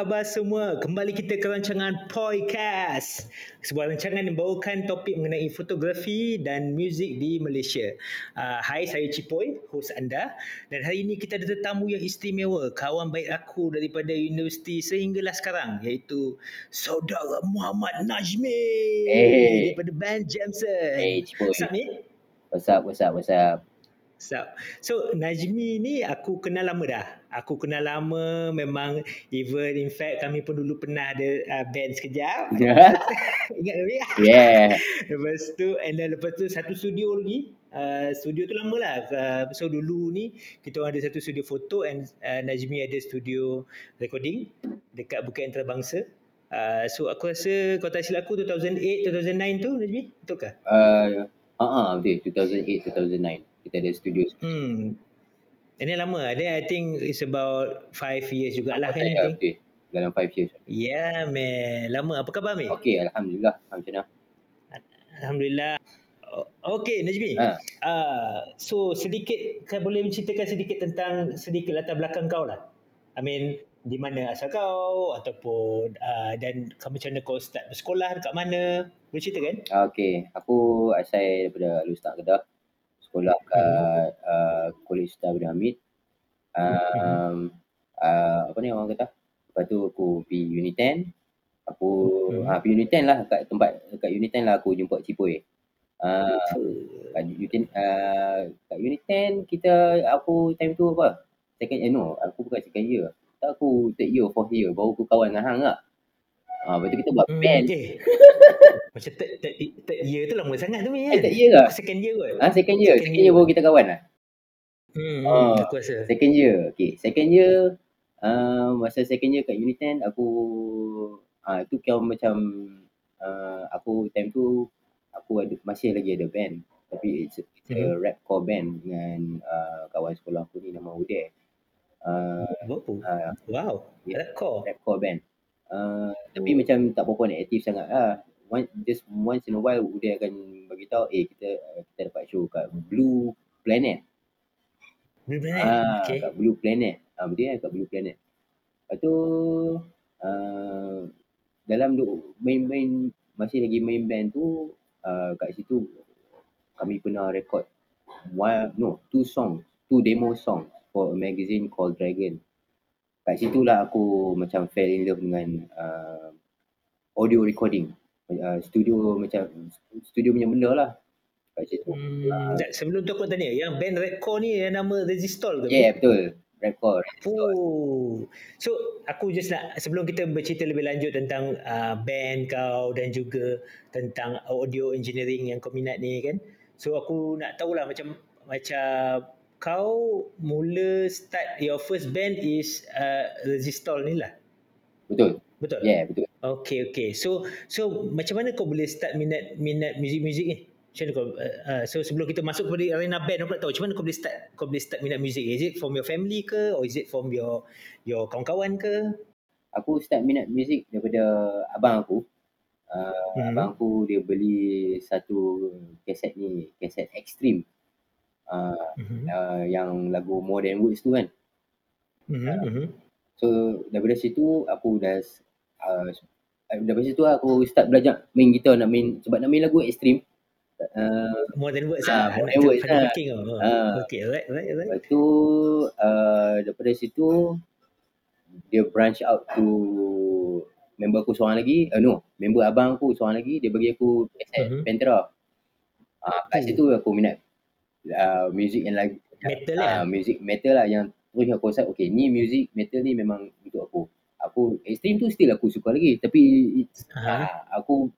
khabar semua? Kembali kita ke rancangan Podcast. Sebuah rancangan yang membawakan topik mengenai fotografi dan muzik di Malaysia. Uh, hai, saya Cipoy, host anda. Dan hari ini kita ada tetamu yang istimewa, kawan baik aku daripada universiti sehinggalah sekarang iaitu Saudara Muhammad Najmi Hey. daripada band Jamson. Hey, Cipoy. What's up, ni? What's up, what's up, what's up? So, so Najmi ni aku kenal lama dah. Aku kenal lama memang even in fact kami pun dulu pernah ada uh, band sekejap. Ingat tak ya? yeah. Lepas tu and then lepas tu satu studio lagi. Uh, studio tu lama lah. Uh, so dulu ni kita orang ada satu studio foto and uh, Najmi ada studio recording dekat Bukit Antarabangsa. Uh, so aku rasa kalau tak silap aku 2008, 2009 tu Najmi, betul ke? Uh, uh, uh, betul, 2008, 2009. Kita ada studio. Hmm. Ini lama. Dia I think it's about 5 years jugalah kan Ya, betul. Dalam 5 years. Yeah man. Lama. Apa khabar Mi? Okay, Alhamdulillah. Macam mana? Alhamdulillah. O- Okay Najmi. Ha. Uh, so sedikit kau boleh menceritakan sedikit tentang sedikit latar belakang kau lah. I mean di mana asal kau ataupun uh, dan kau macam mana kau start bersekolah dekat mana? Boleh ceritakan? Okay, aku asal daripada Lustak Kedah. Sekolah kat uh, College Star Abdul Hamid. Um, uh, apa ni orang kata? Lepas tu aku pergi Unit 10. Aku Hmm. hmm. uh, pergi Unit 10 lah kat tempat kat Unit 10 lah aku jumpa Cipoy. Uh, kat Unit 10, uh, kat Unit 10 kita aku time tu apa? Second eh no, aku bukan second year. Tak aku third year, fourth year baru aku kawan dengan hang lah. Ah, lepas tu kita buat Hmm, band. eh. Macam third, third, third year tu lama sangat tu Mi Eh, kan? third year ke? Second year kot. Ah, second year. Second Second, year. year baru kita kawan lah. Hmm, hmm, aku rasa. Second year. Okay, second year uh, masa second year kat Unit 10 aku ah uh, tu kau macam uh, aku time tu aku ada masih lagi ada band tapi it's, it's a rap core band dengan uh, kawan sekolah aku ni nama Uday. Uh, Wow. uh, Wow. Yeah. Rap core. rap core band. Uh, tapi macam tak berapa nak aktif sangat lah. One, just once in a while Uday akan bagi tahu eh kita kita dapat show kat Blue Planet. Blue Planet. Ah, okay. kat Blue Planet. Ah, betul kan kat Blue Planet. Lepas tu uh, dalam du- main-main masih lagi main band tu uh, kat situ kami pernah record one no two songs, two demo songs for a magazine called Dragon. Kat situlah aku macam fell in love dengan uh, audio recording. Uh, studio macam studio punya benda lah kat situ. Hmm, tak, sebelum tu aku tanya, yang band Red Core ni yang nama Resistol ke? Yeah, betul. Record. Oh. So aku just nak sebelum kita bercerita lebih lanjut tentang uh, band kau dan juga tentang audio engineering yang kau minat ni kan. So aku nak tahulah macam macam kau mula start your first band is uh, Resistol ni lah. Betul. Betul? Yeah, betul. Okay, okay. So, so macam mana kau boleh start minat minat muzik-muzik ni? Macam mana kau, uh, uh, so sebelum kita masuk kepada arena band, aku nak tahu macam mana kau boleh start kau boleh start minat muzik? Is it from your family ke? Or is it from your your kawan-kawan ke? Aku start minat muzik daripada abang aku. Uh, hmm. Abang aku dia beli satu kaset ni, kaset Extreme. Uh, Mm-hmm. uh, yang lagu Modern Words tu kan. Mm-hmm. Mm-hmm. So daripada situ aku dah uh, daripada situ aku start belajar main gitar nak main sebab nak main lagu Extreme. Uh, More than words Ah, lah. more than words lah. oh. Ah. Okay, right, right, right. lepas tu uh, daripada situ dia branch out to member aku seorang lagi. Uh, no, member abang aku seorang lagi dia bagi aku kaset Mhm. Pantera. Ah, kat Hmm. situ aku minat uh, music yang lagi Metal lah. ah, music metal lah yang terus aku rasa okay ni music metal ni memang untuk aku. Aku extreme tu still aku suka lagi tapi Aha. ah, aku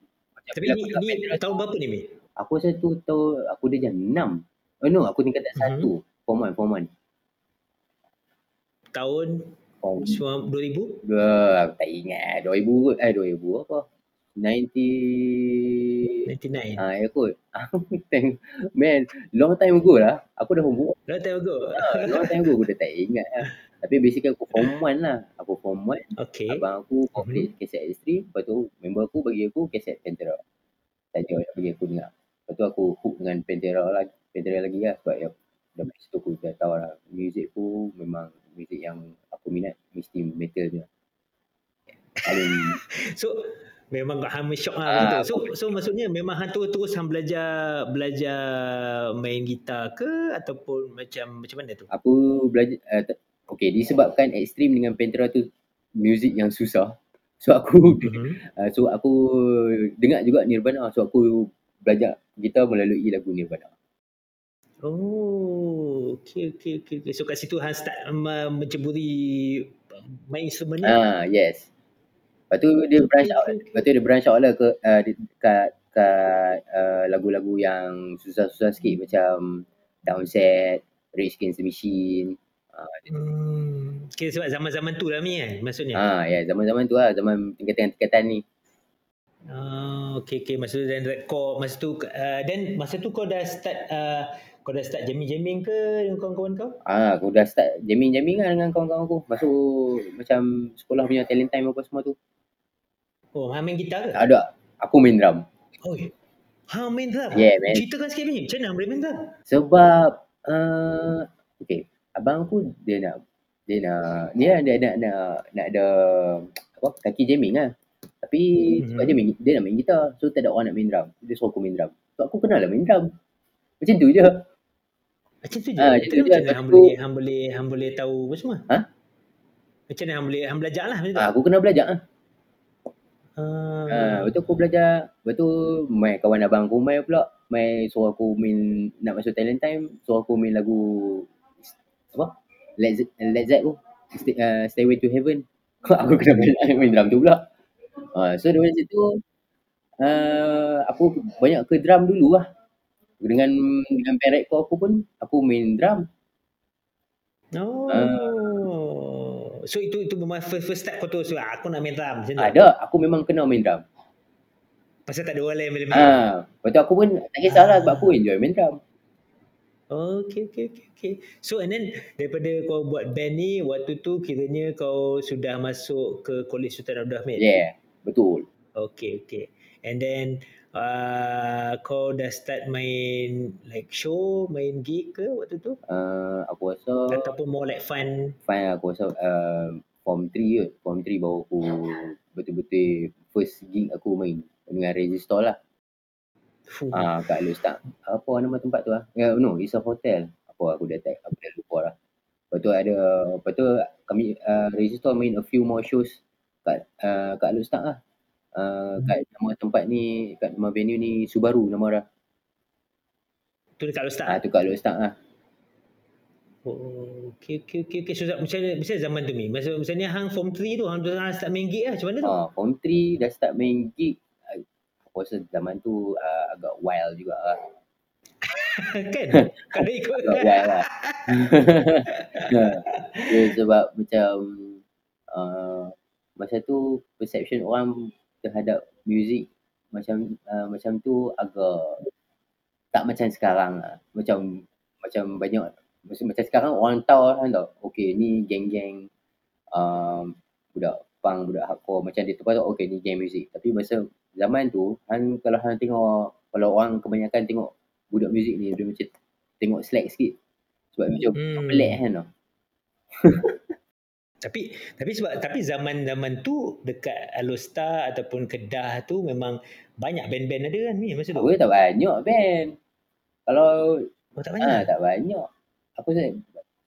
Tapi ni, aku ni tu, tahun berapa ni, Mi? aku rasa tu tahu aku dah jam 6. Oh no, aku tingkatan Mhm. satu. Form 1, form 1. Tahun Form 2000? Dua, aku tak ingat. 2000 kot. Eh, 2000 apa? 90... 99. Ah, ya kot. Time- Man, long time ago lah. Aku dah umur. Long time ago. Ah, long time ago aku dah tak ingat lah. Tapi basically aku form 1 lah. Aku form 1. Okay. Abang aku complete kaset S3. Lepas tu member aku bagi aku kaset Pantera. Saja nak bagi aku dengar. Lepas tu aku hook dengan Pantera lah. Pantera lagi lah. Sebab ya, dari situ aku dah tahu lah. Music aku memang music yang aku minat. Mesti metal je. paling So memang hang shock lah Ah, macam tu. So so maksudnya memang hang terus hang belajar belajar main gitar ke ataupun macam macam mana tu? aku belajar uh, okay disebabkan ekstrim dengan Pantera tu muzik yang susah so aku Mhm. uh, so aku dengar juga Nirvana so aku belajar gitar melalui lagu Nirvana Oh, okey okey okey. okey. So kat situ hang start uh, menceburi main instrumen ni. ah yes lepas tu dia branch out lepas tu dia branch out lah ke uh, kat kat uh, lagu-lagu yang susah-susah sikit macam Downset Rage Against the Machine ah Hmm. Okay, sebab zaman-zaman tu lah ni kan maksudnya. ah ya zaman-zaman tu lah zaman tingkatan-tingkatan ni Ah, okay, okay. Masa tu dan kau masa tu uh, dan masa tu kau dah start uh, kau dah start jamming-jamming ke dengan kawan-kawan kau? Ah, aku dah start jamming-jamming lah dengan kawan-kawan aku. Masuk macam sekolah punya talent time apa semua tu. Oh, hang main gitar ke? Tak ada. Aku main drum. Oh, hang main drum? Yeah, man. Ceritakan sikit ni. Macam mana boleh main drum? Sebab uh, okay, abang aku dia nak dia nak dia ada nak nak nak ada apa kaki jamming lah. Tapi Mhm. sebab dia main, dia nak main gitar. So tak ada orang nak main drum. Dia suruh aku main drum. So aku kenal lah main drum. Macam tu je. Macam tu je. Ah, Itu macam tu je. macam mana Lepas hang boleh hang boleh hang boleh tahu apa semua? Ha? Macam mana hang boleh hang belajar lah macam tu. Ah, aku kena belajar lah. Ah. Ah, lepas tu aku belajar. Lepas tu main kawan abang aku main pula. Main suruh aku main nak masuk talent time. Suruh aku main lagu apa? Led, Led Zepp tu. Stay, uh, Stairway to Heaven. aku kena main, main drum tu pula. Ah, so dari situ uh, aku banyak ke drum dulu lah. Dengan dengan band rap aku pun aku main drum. Oh. Ah. So itu itu memang first first step kau tu so, aku nak main drum macam tu. Ada, aku memang kena main drum. Pasal tak ada orang lain boleh main. Ah, lepas tu aku pun tak kisahlah sebab aku enjoy main drum. Okay, okay, okay, okay. So and then daripada kau buat band ni waktu tu kiranya kau sudah masuk ke College Sultan Abdul Hamid. Yeah, betul. Okay, okay. And then uh, kau dah start main like show, main gig ke waktu tu? Uh, aku rasa Ataupun more like fun? fine aku rasa uh, form 3 je. Form 3 baru aku betul-betul first gig aku main dengan Resistor lah. Ah kat Lustak. Apa nama tempat tu ah? Yeah, no, it's a hotel. Apa aku dah tak aku dah lupa lah. Lepas tu ada lepas tu kami uh, Resistor main a few more shows kat uh, kat Lustak lah. Uh, kat nama tempat ni kat nama venue ni Subaru nama orang. Tu dekat Lustak? Ah tu kat Lustak lah. Oh, okay, okay, okay, okay. So, macam mana, macam zaman tu ni? Masa, misalnya hang form 3 tu, hang dah start main gig lah. Macam mana tu? Ah, form 3 dah start main gig. Aku rasa zaman tu uh, agak wild juga lah. kan? Kau dah ikut. Agak wild lah. yeah, sebab macam uh, masa tu perception orang terhadap muzik macam uh, macam tu agak tak macam sekarang lah. Macam macam banyak macam, macam sekarang orang tahu kan tau. Okay ni geng-geng um, budak punk, budak hardcore macam dia tahu okay ni geng muzik. Tapi masa zaman tu han, kalau han tengok kalau orang kebanyakan tengok budak muzik ni dia macam tengok slack sikit. Sebab macam Hmm. pelik kan tau. Tapi tapi sebab tapi zaman-zaman tu dekat Alostar ataupun Kedah tu memang banyak band-band ada kan ni masa tu. Aku tak banyak band. Kalau Oh, tak ah banyak. tak banyak. Apa saya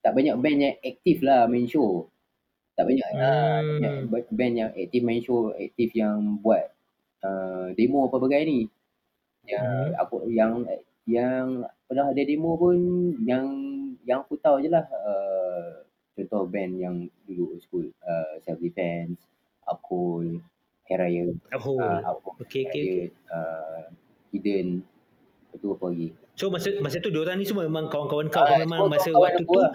tak banyak band yang aktif lah main show. Tak banyak hmm. ah, tak banyak Hmm. ba- band yang aktif main show, aktif yang buat uh, demo apa bagai ni. Yang Hmm. aku yang yang pernah ada demo pun yang yang aku tahu je lah uh, contoh band yang dulu old school uh, self defense, Akul, Heraya, Oh. uh, Akul, Okey okey okey. uh, Hidden, lepas tu apa lagi? So masa masa tu diorang ni semua memang kawan-kawan kau Ah, kau memang masa waktu tu lah.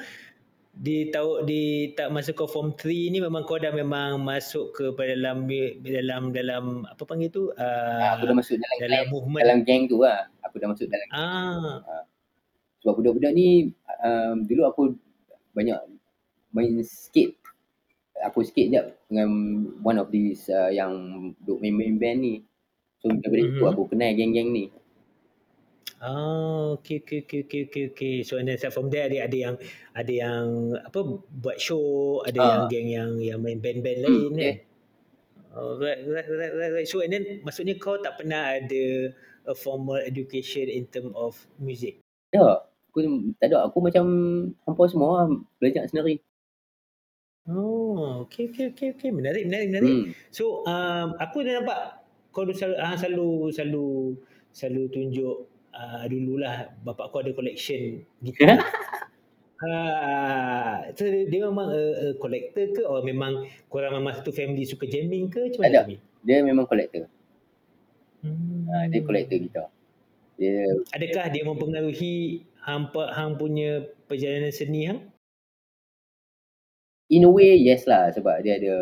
di tahu di tak masa kau form 3 ni memang kau dah memang masuk ke dalam dalam dalam apa panggil tu Ah, aku dah uh, masuk dalam dalam dalam, movement dalam geng tu lah. Aku dah masuk dalam ah sebab budak-budak ni um, dulu aku banyak main skate. Aku skate je dengan one of these uh, yang duk main-main band ni. So daripada mm-hmm. tu aku kenal geng-geng ni. Ah, okay, okay, okay, okay, okay, okay. So and then from there ada ada yang ada yang apa buat show, ada Ah. yang geng yang yang main band-band Hmm, lain okay. kan. Oh, right, right, right, right, right. So and then maksudnya kau tak pernah ada a formal education in term of music? Tak. Aku tak ada. Aku macam hampa semua. Belajar sendiri. Oh, okay, okay, okay, okay. Menarik, menarik, menarik. Hmm. So, um, aku dah nampak kau selalu, ah, selalu, selalu, selalu tunjuk uh, dululah bapak kau ada collection gitar. Ha, so dia dia memang a, a collector ke atau memang korang memang satu family suka jamming ke macam mana Ada. Ami? Dia memang kolektor. Hmm. Ha, dia kolektor gitar. Dia Adakah dia mempengaruhi hampa hang punya perjalanan seni hang? In a way yes lah sebab dia ada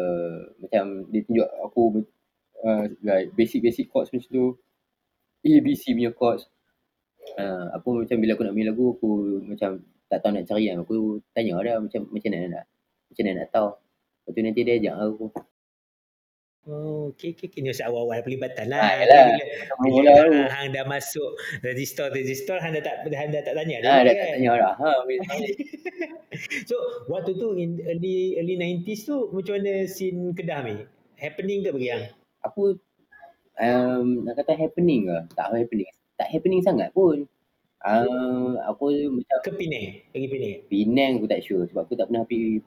macam dia tunjuk aku uh, like basic-basic chords macam tu. A, B, C punya chords. Uh, aku macam bila aku nak main lagu aku macam tak tahu nak cari kan aku tanya dia macam macam mana nak macam mana nak tahu? Lepas tu nanti dia ajak aku Oh, okay, okay, okay. Ni masa awal-awal pelibatan lah. Ah, yalah. Bila, mula bila tu hang, dah masuk register-register, hang dah tak, hang dah tak tanya ha, dia dah kan? tak tanya dah ha, so, waktu tu in early early 90s tu macam mana scene Kedah ni? Happening ke bagi hang? aku um, nak kata happening ke tak happening tak happening sangat pun uh, aku macam Ke Penang? Pergi Penang? Penang aku tak sure sebab aku tak pernah pergi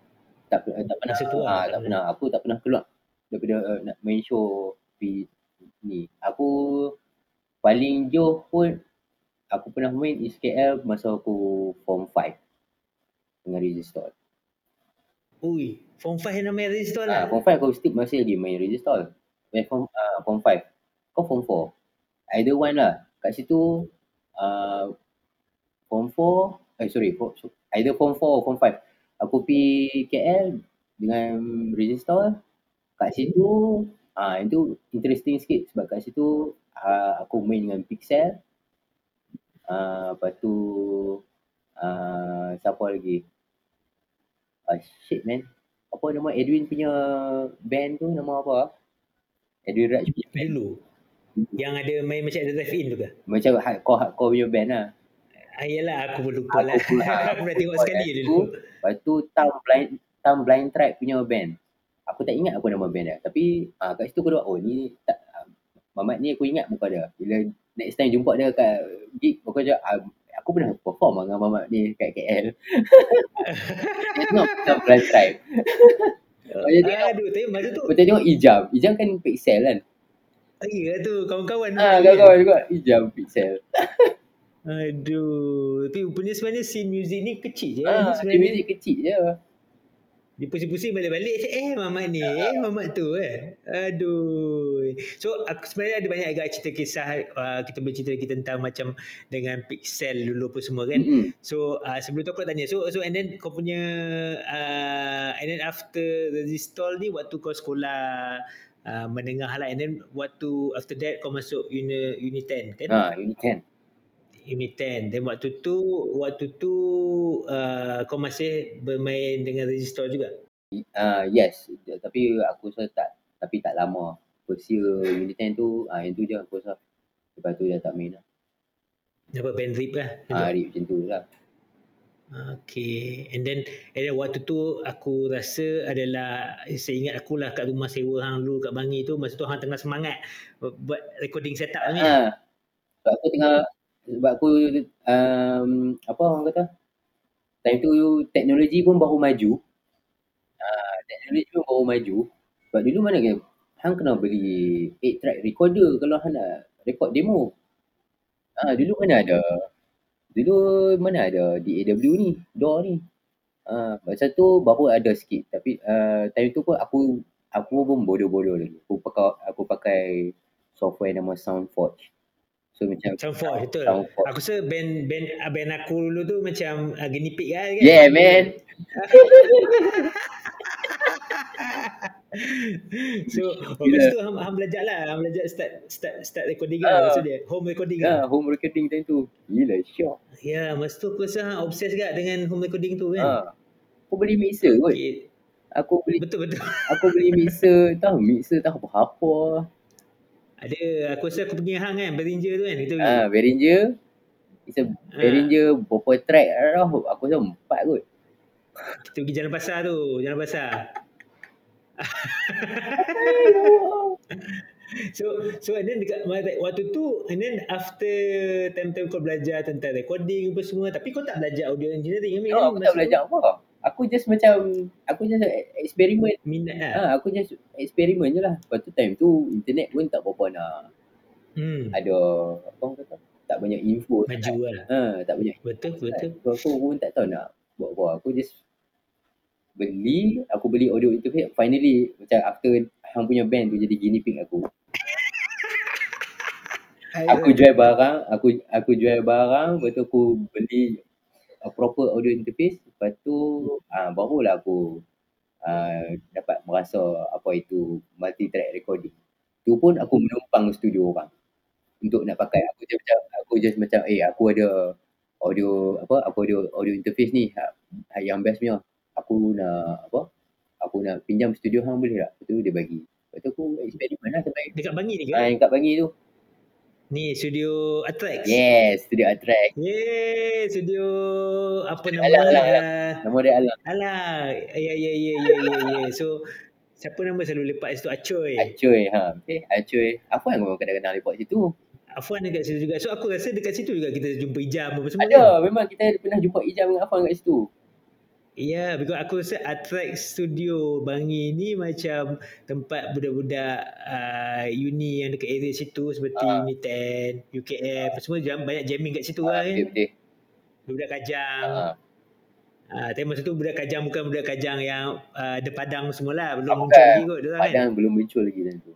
tak tak pernah Masa tu lah, ah, tak tak pernah aku tak pernah keluar daripada uh, nak main show pergi ni aku paling jauh pun aku pernah main is KL masa aku form 5 dengan Resistol. Ui, form 5 yang nama register Ah, lah. form 5 aku still masih lagi main Resistol. Main form ah, form 5. Kau form 4. Either one lah. Kat situ uh, form 4 eh sorry form, either form 4 or form 5. Aku pergi KL dengan Resistol. Kat situ ah itu interesting sikit sebab kat situ uh, aku main dengan Pixel. Ah lepas tu ah siapa lagi? Ah shit man. Apa nama Edwin punya band tu nama apa? Edwin Raj punya band. Dulu. Yang ada main macam ada drive-in tu ke? Macam hardcore hardcore punya band lah. Ah, yelah, aku pun lupa lah. Aku pula. aku pernah tengok sekali je Lepas dulu. Lepas tu Tam Blind Tam Blind Track punya band. Aku tak ingat apa nama band dia. Tapi ah kat situ aku dah oh ni tak ah, Mamat ni aku ingat muka dia. Bila next time jumpa dia kat gig aku cakap ah, aku pernah perform dengan Mamat ni kat KL. Tam Blind Track. Oh, dia tengok Aduh, tapi masa tu. Aku tengok Ijam. Ijam kan pixel kan. Ah, ya tu, kawan-kawan. Ah, kawan-kawan juga Ijam pixel. Aduh, tapi rupanya sebenarnya scene music ni kecil je. Ah, dia sebenarnya. muzik kecil je. Dia pusing-pusing balik-balik eh mamat ni, eh mamat tu kan. Aduh. So aku sebenarnya ada banyak agak cerita kisah uh, kita bercerita lagi tentang macam dengan pixel dulu apa semua kan. Mm-mm. So uh, sebelum tu aku nak tanya. So so and then kau punya uh, and then after the stall ni waktu kau sekolah uh, menengah lah and then waktu after that kau masuk uni uni 10 kan? Ha, unit 10. 10. Then waktu tu waktu tu uh, kau masih bermain dengan register juga. Uh, yes, tapi aku rasa tak tapi tak lama. First year unit 10 tu, ah yang tu je aku rasa. Lepas tu dah tak main lah. Apa band rip lah. Ah, hari macam tu lah. Okay. And then and then waktu tu aku rasa adalah saya ingat aku lah kat rumah sewa hang dulu kat Bangi tu masa tu hang tengah semangat buat- buat recording setup ni. Ha. Sebab aku tengah sebab aku um, apa orang kata? Time tu teknologi pun baru maju. Ah, teknologi pun baru maju. Sebab dulu mana ke hang kena beli 8 track recorder kalau hang nak record demo. Ah, dulu mana ada. Dulu mana ada DAW ni, DAW ni. Ah, masa tu baru ada sikit tapi uh, time tu pun aku aku pun bodoh-bodoh lagi. Aku pakai aku pakai software nama Soundforge. So macam Soundforge betul. Soundforge. Aku rasa band band ah, band aku dulu tu macam uh, guinea pig lah kan. Yeah man. so lepas tu hang, hang belajar lah, hang belajar start start start recording Ah. lah maksud dia. Home recording lah. home recording time tu. Gila syok. Ya, masa tu aku rasa obses juga dengan home recording tu kan. Ha. Aku beli mixer kot. Okay. Aku beli Betul betul. aku beli mixer, tahu mixer tahu apa. Ada aku rasa aku pergi hang kan, Behringer tu kan. Kita pergi. Ah, Behringer. It's a Ah. Behringer berapa track tau. Aku rasa empat kot. Kita pergi jalan pasar tu, jalan pasar. So so and then dekat waktu tu and then after time-time kau belajar tentang recording apa semua tapi kau tak belajar audio engineering kan? Oh, aku tak belajar apa. Aku just macam aku just eksperimen. Minat lah. Ha, aku just eksperimen je lah. Lepas tu time tu internet pun tak berapa nak Hmm. ada apa orang kata tak banyak info. Maju lah. Ha, tak banyak. Betul betul. So, aku pun tak tahu nak buat apa. Aku just beli, aku beli audio interface. Finally macam after hang punya band tu jadi guinea pig aku. Aku jual barang, aku aku jual barang, lepas tu aku beli a proper audio interface, lepas tu ah barulah aku uh, dapat merasa apa itu multi track recording. Tu pun aku menumpang studio orang untuk nak pakai. Aku just macam aku just macam eh aku ada audio apa aku ada audio interface ni ha, yang best punya. Aku nak apa? Aku nak pinjam studio hang boleh tak? Lepas tu dia bagi. Lepas tu aku eksperimen lah sampai Dekat Bangi ni ke? ah, yang kat Bangi tu. Ni studio Atrex. Yes, studio Attract. Yeay, studio apa nama? Alang, alang, Uh, Nama dia Alang. alah, ya ya ya ya ya ya. So siapa nama selalu lepak situ Acoy. Acoy ha. Eh, Acoy. Apa yang kau kadang-kadang lepak situ? Afwan dekat situ juga. So aku rasa dekat situ juga kita jumpa Ijam apa semua. Ada, kan? memang kita pernah jumpa Ijam dengan Afan kat situ. Ya, yeah, because aku rasa Atrex Studio Bangi ni macam tempat budak-budak uh, uni yang dekat area situ seperti Ah. Uniten, UKM, semua jam, banyak jamming kat situ Ha, lah kan. Budak Kajang. Ha. Ah, tapi masa tu budak Kajang bukan budak Kajang yang uh, ada padang semua lah. Belum Ah, muncul lagi kot dia orang kan. Padang belum muncul lagi time tu.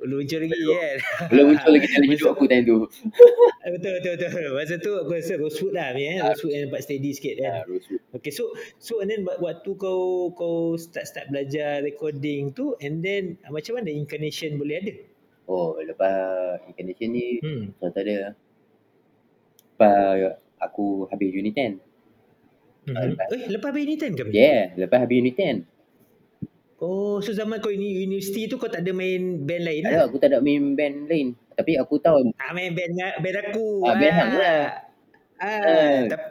Belum muncul lagi Belum. kan. Belum muncul lagi dalam hidup aku time tu. betul, betul, betul. Masa tu aku rasa Rosewood lah. Ya. Ah. Rosewood yang nampak steady sikit kan. Rosewood. Okay, so so and then wa- waktu kau kau start start belajar recording tu and then uh, macam mana incarnation boleh ada? Oh, lepas incarnation ni Hmm. contoh dia lepas aku habis unit 10. Mm-hmm. lepas- Eh, lepas habis Uniten ke? Yeah, lepas habis unit 10. Oh, so zaman kau uni universiti tu kau tak ada main band lain Tak lah? ada, aku tak ada main band lain. Tapi aku tahu Ah, main band band aku. Ah, band hang lah. Ah, Ah. tapi,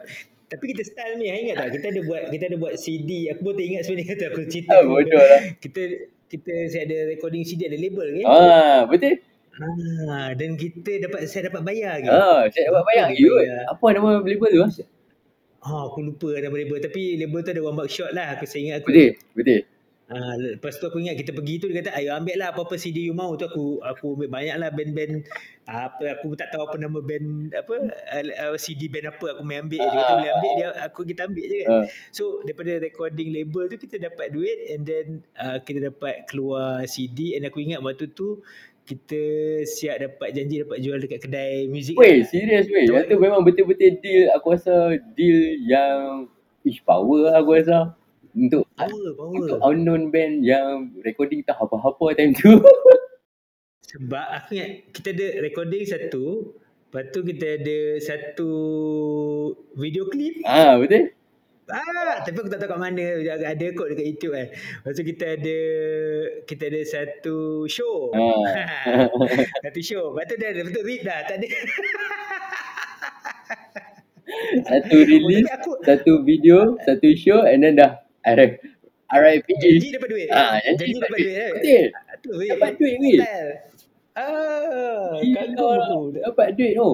tapi kita style ni, ingat tak? Kita ada buat kita ada buat CD. Aku pun tak ingat sebenarnya kata aku cerita. ah, bodoh lah. Kita kita saya ada recording CD ada label kan? Ah, betul. Ah, dan kita dapat saya dapat bayar ke? Ah, saya dapat bayang. Apa You, bayar? apa nama label tu? ah? Aku lupa nama label tapi label tu ada one buck shot lah. Aku saya ingat aku. Betul, betul. Ah, lepas tu aku ingat kita pergi tu dia kata, "Ayo ambil lah apa-apa CD you mau." Tu aku aku ambil banyak lah band-band apa aku tak tahu apa nama band apa uh, CD band apa aku main ambil. Dia kata boleh ambil dia aku kita ambil je kan. Ah. So daripada recording label tu kita dapat duit and then uh, kita dapat keluar CD and aku ingat waktu tu kita siap dapat janji dapat jual dekat kedai muzik. Weh, serius weh. Yang tu memang betul-betul deal, aku rasa deal yang ish power lah aku rasa. Untuk Power, power. untuk unknown band yang recording tak apa-apa time tu. Sebab aku ingat kita ada recording satu, lepas tu kita ada satu video clip. ah, betul? Ah, tapi aku tak tahu kat mana. Ada kot dekat YouTube kan. Lepas tu kita ada kita ada satu show. Ah. satu show. Lepas tu dah betul read dah. Tak ada. satu release, aku satu video, satu show and then dah R- RIP. janji dapat duit. Ah, janji janji dapat duit. kan? Betul. Tu weh. Dapat duit weh. Style. Ah, lah. aku. Dapat duit tu.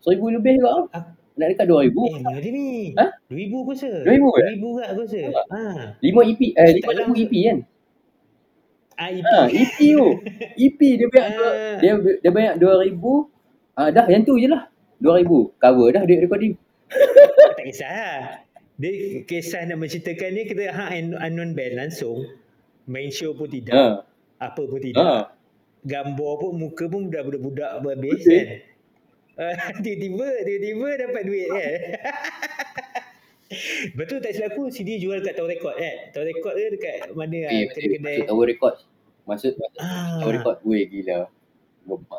Seribu lebih juga. Ah. Nak dekat dua ribu. Eh, mana dia ni? Ha? 2000 aku rasa. 2000 ke? 2000 kat aku rasa. Ha. Lima EP, eh lima lagu. EP kan? Ah, EP. Ha, EP tu. EP dia banyak dua, Ah. dia dia banyak dua ribu. Ah dah yang tu je lah. Dua ribu. Cover dah duit recording. tak kisah. Dia kisah nak menceritakan ni kita ha un- unknown band langsung. Main show pun tidak. Ha. Apa pun tidak. Ha. Gambar pun muka pun budak budak-budak habis kan. Uh, tiba-tiba tiba-tiba dapat duit kan. Betul tak silap aku CD jual kat Tower Record kan. Tower Record dia dekat mana ah Eh, kedai-kedai. masuk tower record. Masuk Ah. tower record. Weh gila.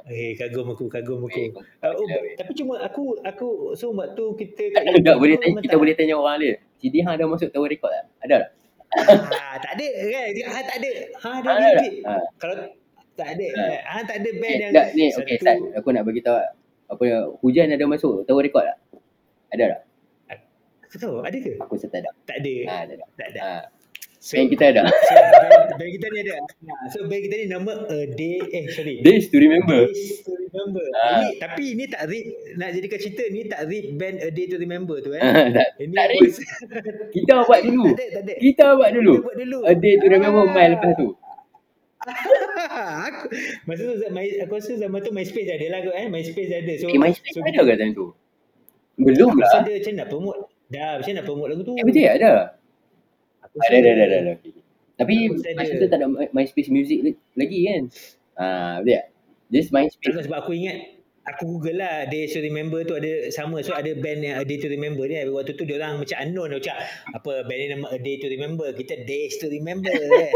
Eh kagum aku kagum Weh, aku. gopak Uh, oh, gila, weh. tapi cuma aku aku so waktu kita kat Tak boleh tanya, kita tak- boleh tanya orang dia. CD hang ada masuk tower record tak? Ada tak? Ah, tak ada kan? Ha tak ada. Ha ada Ha, ada ha, tak? Ha. Kalau tak ada. Ha. Ha, tak ada band Eh, yang tak, ni okey Sat, aku nak bagi tahu apa hujan ada masuk tower record tak? Ada tak? Aku tahu, ada ke? Aku rasa tak ada. Tak ada. Ha, tak ada. Tak ada. Ha. So, Yang kita ada. so band, band kita ni ada. Nah, so band kita ni nama A Day, eh sorry. Days to remember. Days to remember. Ah. Ini, tapi ini tak rip, nak jadikan cerita ni tak rip band A Day to remember tu eh. tak, Ini tak rip. Kita buat dulu. tak ada, tak ada. Kita buat dulu. Kita buat dulu. A day to remember Ah. mile lepas tu. aku, masa tu my, aku rasa zaman tu MySpace ada lah kot eh. MySpace ada. So, Eh, MySpace so ada ke time tu? Belum lah. macam nak promote. Dah, macam nak promote lagu tu. Eh, betul ya? Ada. Ada, ada, ada, ada. ada. Tapi masa ada. tu tak ada My- MySpace music lagi kan? Ah, betul tak? Just Tak MySpace. sebab aku ingat aku google lah Days to Remember tu ada sama so ada band yang A Day to Remember ni waktu tu dia orang macam unknown macam apa band ni nama A Day to Remember kita Days to Remember kan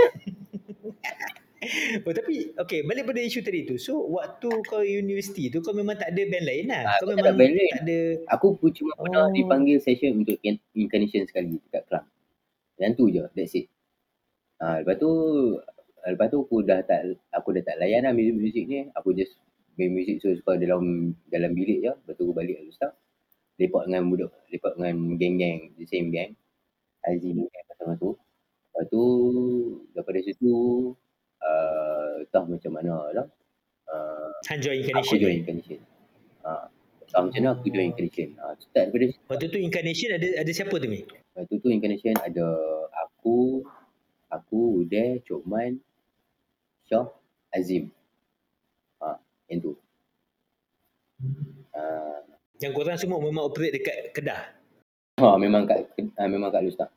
oh, tapi okay balik pada isu tadi tu so waktu kau universiti tu kau memang tak ada band lain lah Ah, kau aku tak memang ada band lain. tak ada Aku pun cuma pernah Oh. dipanggil session untuk in- incarnation sekali dekat club. Yang tu je, that's it. Ah, lepas tu lepas tu aku dah tak aku dah tak layan lah muzik-muzik ni. Aku just main muzik suka-suka dalam dalam bilik je. Lepas tu aku balik kat Ustaz. Lepak dengan budak, lepak dengan geng-geng, the same gang. Azim gang sama tu. Lepas tu daripada situ uh, entah macam mana lah. Uh, Han join aku Incarnation join incarnation. Ah, entah macam mana aku join incarnation. Ah, start daripada situ. waktu tu Incarnation ada ada siapa tu Mi? Lepas tu incarnation ada aku, aku, Uday, Cokman, Syah, Azim. Ha, yang tu. Ha, yang korang semua memang operate dekat Kedah ha memang kat ha, memang kat Lustak.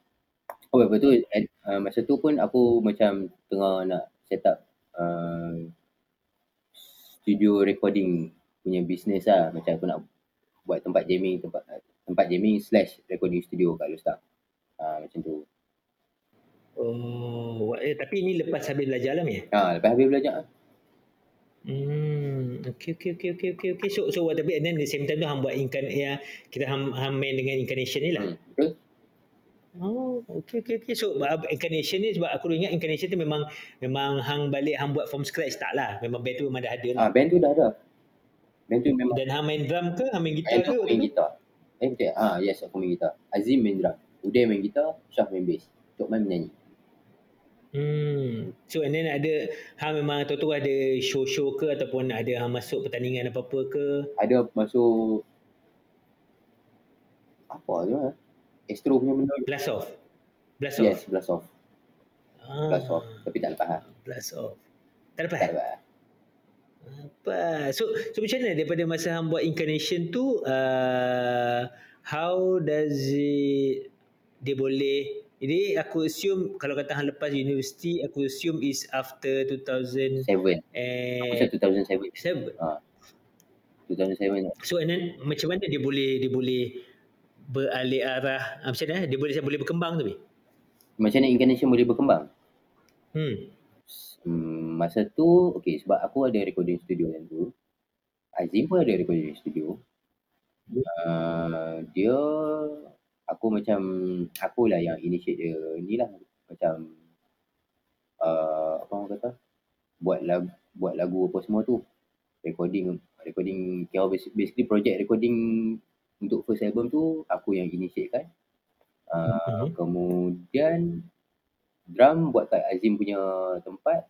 Oh, lepas tu at, uh, masa tu pun aku macam tengah nak set up uh, studio recording punya business lah. Macam aku nak buat tempat jamming, tempat tempat jamming slash recording studio kat Lustak. Ha, macam tu. oh eh, tapi ni lepas habis belajar lah Mi Ha, lepas habis belajar, Hmm, okay, okay, okay, okay, okay, okay. So, so what tapi and then the same time tu hang buat incan ya kita hang, hang main dengan incarnation ni lah. hmm, betul? Oh, okay, okay, okay. So uh, incarnation ni sebab aku ingat incarnation tu memang memang hang balik hang buat from scratch tak lah. Memang band tu memang dah ada lah. Ah, band tu dah ada. Band tu memang Dan hang main drum ke? Hang main gitar ke? tu main gitar. Eh betul. Ah, yes aku main gitar. Azim main drum. Uday main gitar, Syah main bass. Cokman menyanyi. Hmm. So and then ada hang memang tahu-tahu ada show-show ke ataupun ada hang masuk pertandingan apa-apa ke? Ada masuk apa tu eh? Astro punya benda. Blast off. Blast Yes, off. blast off. Ah, Blast off. Tapi tak lepas lah. Blast off. Tak dapat? Tak lepas. Apa? So, so macam mana daripada masa hang buat incarnation tu, uh, how does it, dia boleh, jadi aku assume kalau kata hang lepas universiti, aku assume is after 2000 Seven. eh, Aku rasa 2007. seven. Ah. 2007. So and then macam mana dia boleh dia boleh beralih arah ah, macam mana dia boleh boleh berkembang tu? Macam mana incarnation boleh berkembang? Hmm. Hmm, masa tu, okay, sebab aku ada recording studio yang tu. Azim pun ada recording studio. Uh, dia, aku macam, aku lah yang initiate dia ni lah. Macam, uh, apa orang kata, buat lagu, buat lagu apa semua tu. Recording, recording, kira basi- basically project recording untuk first album tu, aku yang initiate kan. Uh, Mhm. Kemudian, drum buat kat Azim punya tempat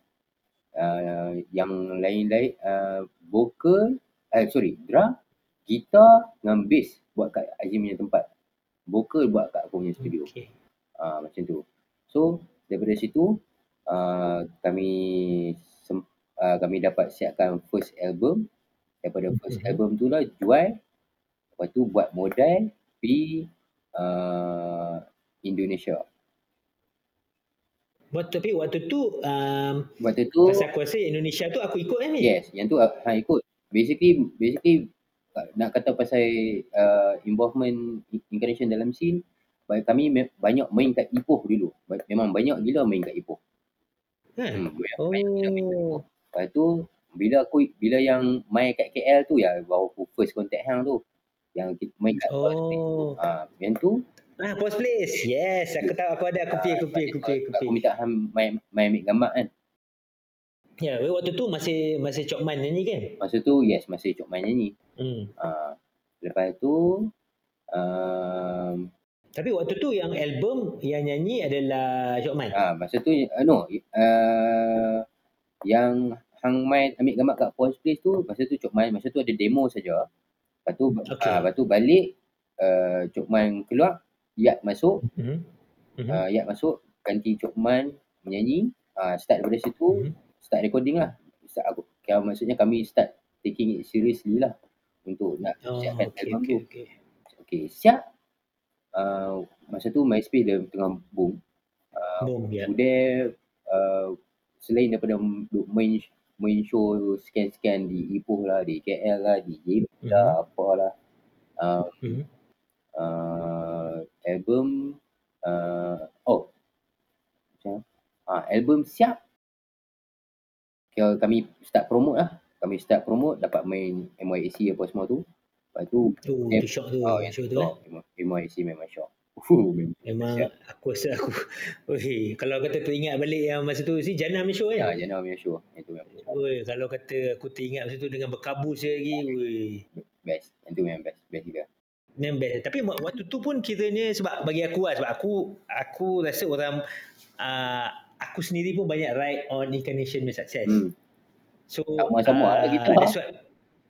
uh, yang lain-lain uh, vocal eh sorry drum gitar dengan bass buat kat Azim punya tempat vocal buat kat aku punya studio Okay. uh, macam tu so daripada situ uh, kami sem- uh, kami dapat siapkan first album daripada first Mhm. album tu lah jual lepas tu buat modal pergi uh, Indonesia Buat tapi waktu tu um, waktu tu pasal aku rasa Indonesia tu aku ikut eh. Mi? Yes, yang tu ha ikut. Basically basically nak kata pasal uh, involvement incarnation dalam scene, kami banyak main kat Ipoh dulu. Memang banyak gila main kat Ipoh. Kan? Hmm, Ipoh. Oh. Lepas tu bila aku bila yang main kat KL tu ya baru aku first contact hang tu. Yang kita main kat. Oh. Ah, yang tu Ah, Post Place. Yes, aku tahu aku ada aku pergi aku pergi aku pergi aku aku minta hang main main ambil gambar kan. Ya, waktu tu masih masih Cokman nyanyi kan? Masa tu yes masih Cok main nyanyi. Hmm. Uh, lepas tu um, Tapi waktu tu yang album yang nyanyi adalah Cok Man. Ah, masa tu uh, no uh, yang hang main ambil gambar kat Paul's Place tu masa tu Cok Man masa tu ada demo saja. Lepas tu Okay. okay. uh, lepas tu balik uh, Cok Man keluar, Yat masuk, Mhm. Mhm. uh, Yat masuk ganti Cok Man menyanyi. Uh, start daripada situ Mhm. start recording lah. Start aku kira maksudnya kami start taking it seriously lah untuk nak Oh, siapkan okay, album okay, tu. okay. Okay, siap. Uh, masa tu MySpace dah tengah boom. Uh, Boom, ya. Udah uh, selain daripada main main show scan-scan di Ipoh lah, di KL lah, di JB lah, apalah. Uh, Mhm. uh, album uh, oh macam uh, album siap Kira kami start promote lah kami start promote dapat main MYAC apa semua tu lepas tu Tu, tu shock tu. oh, yang show tu tu eh. MYAC memang shock Uh, memang Memang siap. aku rasa aku Oi, kalau kata teringat balik yang masa tu si Jana punya show ya kan. Jana punya show yang tu memang Oi, kalau kata aku teringat masa tu dengan berkabus je lagi. Oi. best yang tu memang best best juga Memang best. Tapi wa- waktu tu pun kiranya sebab bagi aku lah sebab aku aku rasa orang uh, aku sendiri pun banyak ride on incarnation punya success. hmm. So Sama-sama lah kita. that's why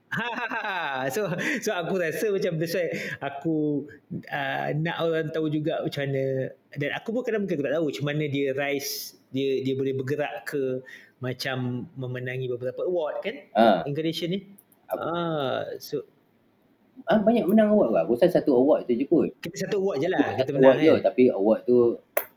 Ha, ha, ha, ha. So so aku rasa macam that's why aku uh, nak orang tahu juga macam mana dan aku pun kadang mungkin aku tak tahu macam mana dia rise dia dia boleh bergerak ke macam memenangi beberapa award kan ah incarnation ni. Aku- Ah, so ah banyak menang award lah aku rasa satu award tu je kot kita satu award je lah kita menang award je kan. tapi award tu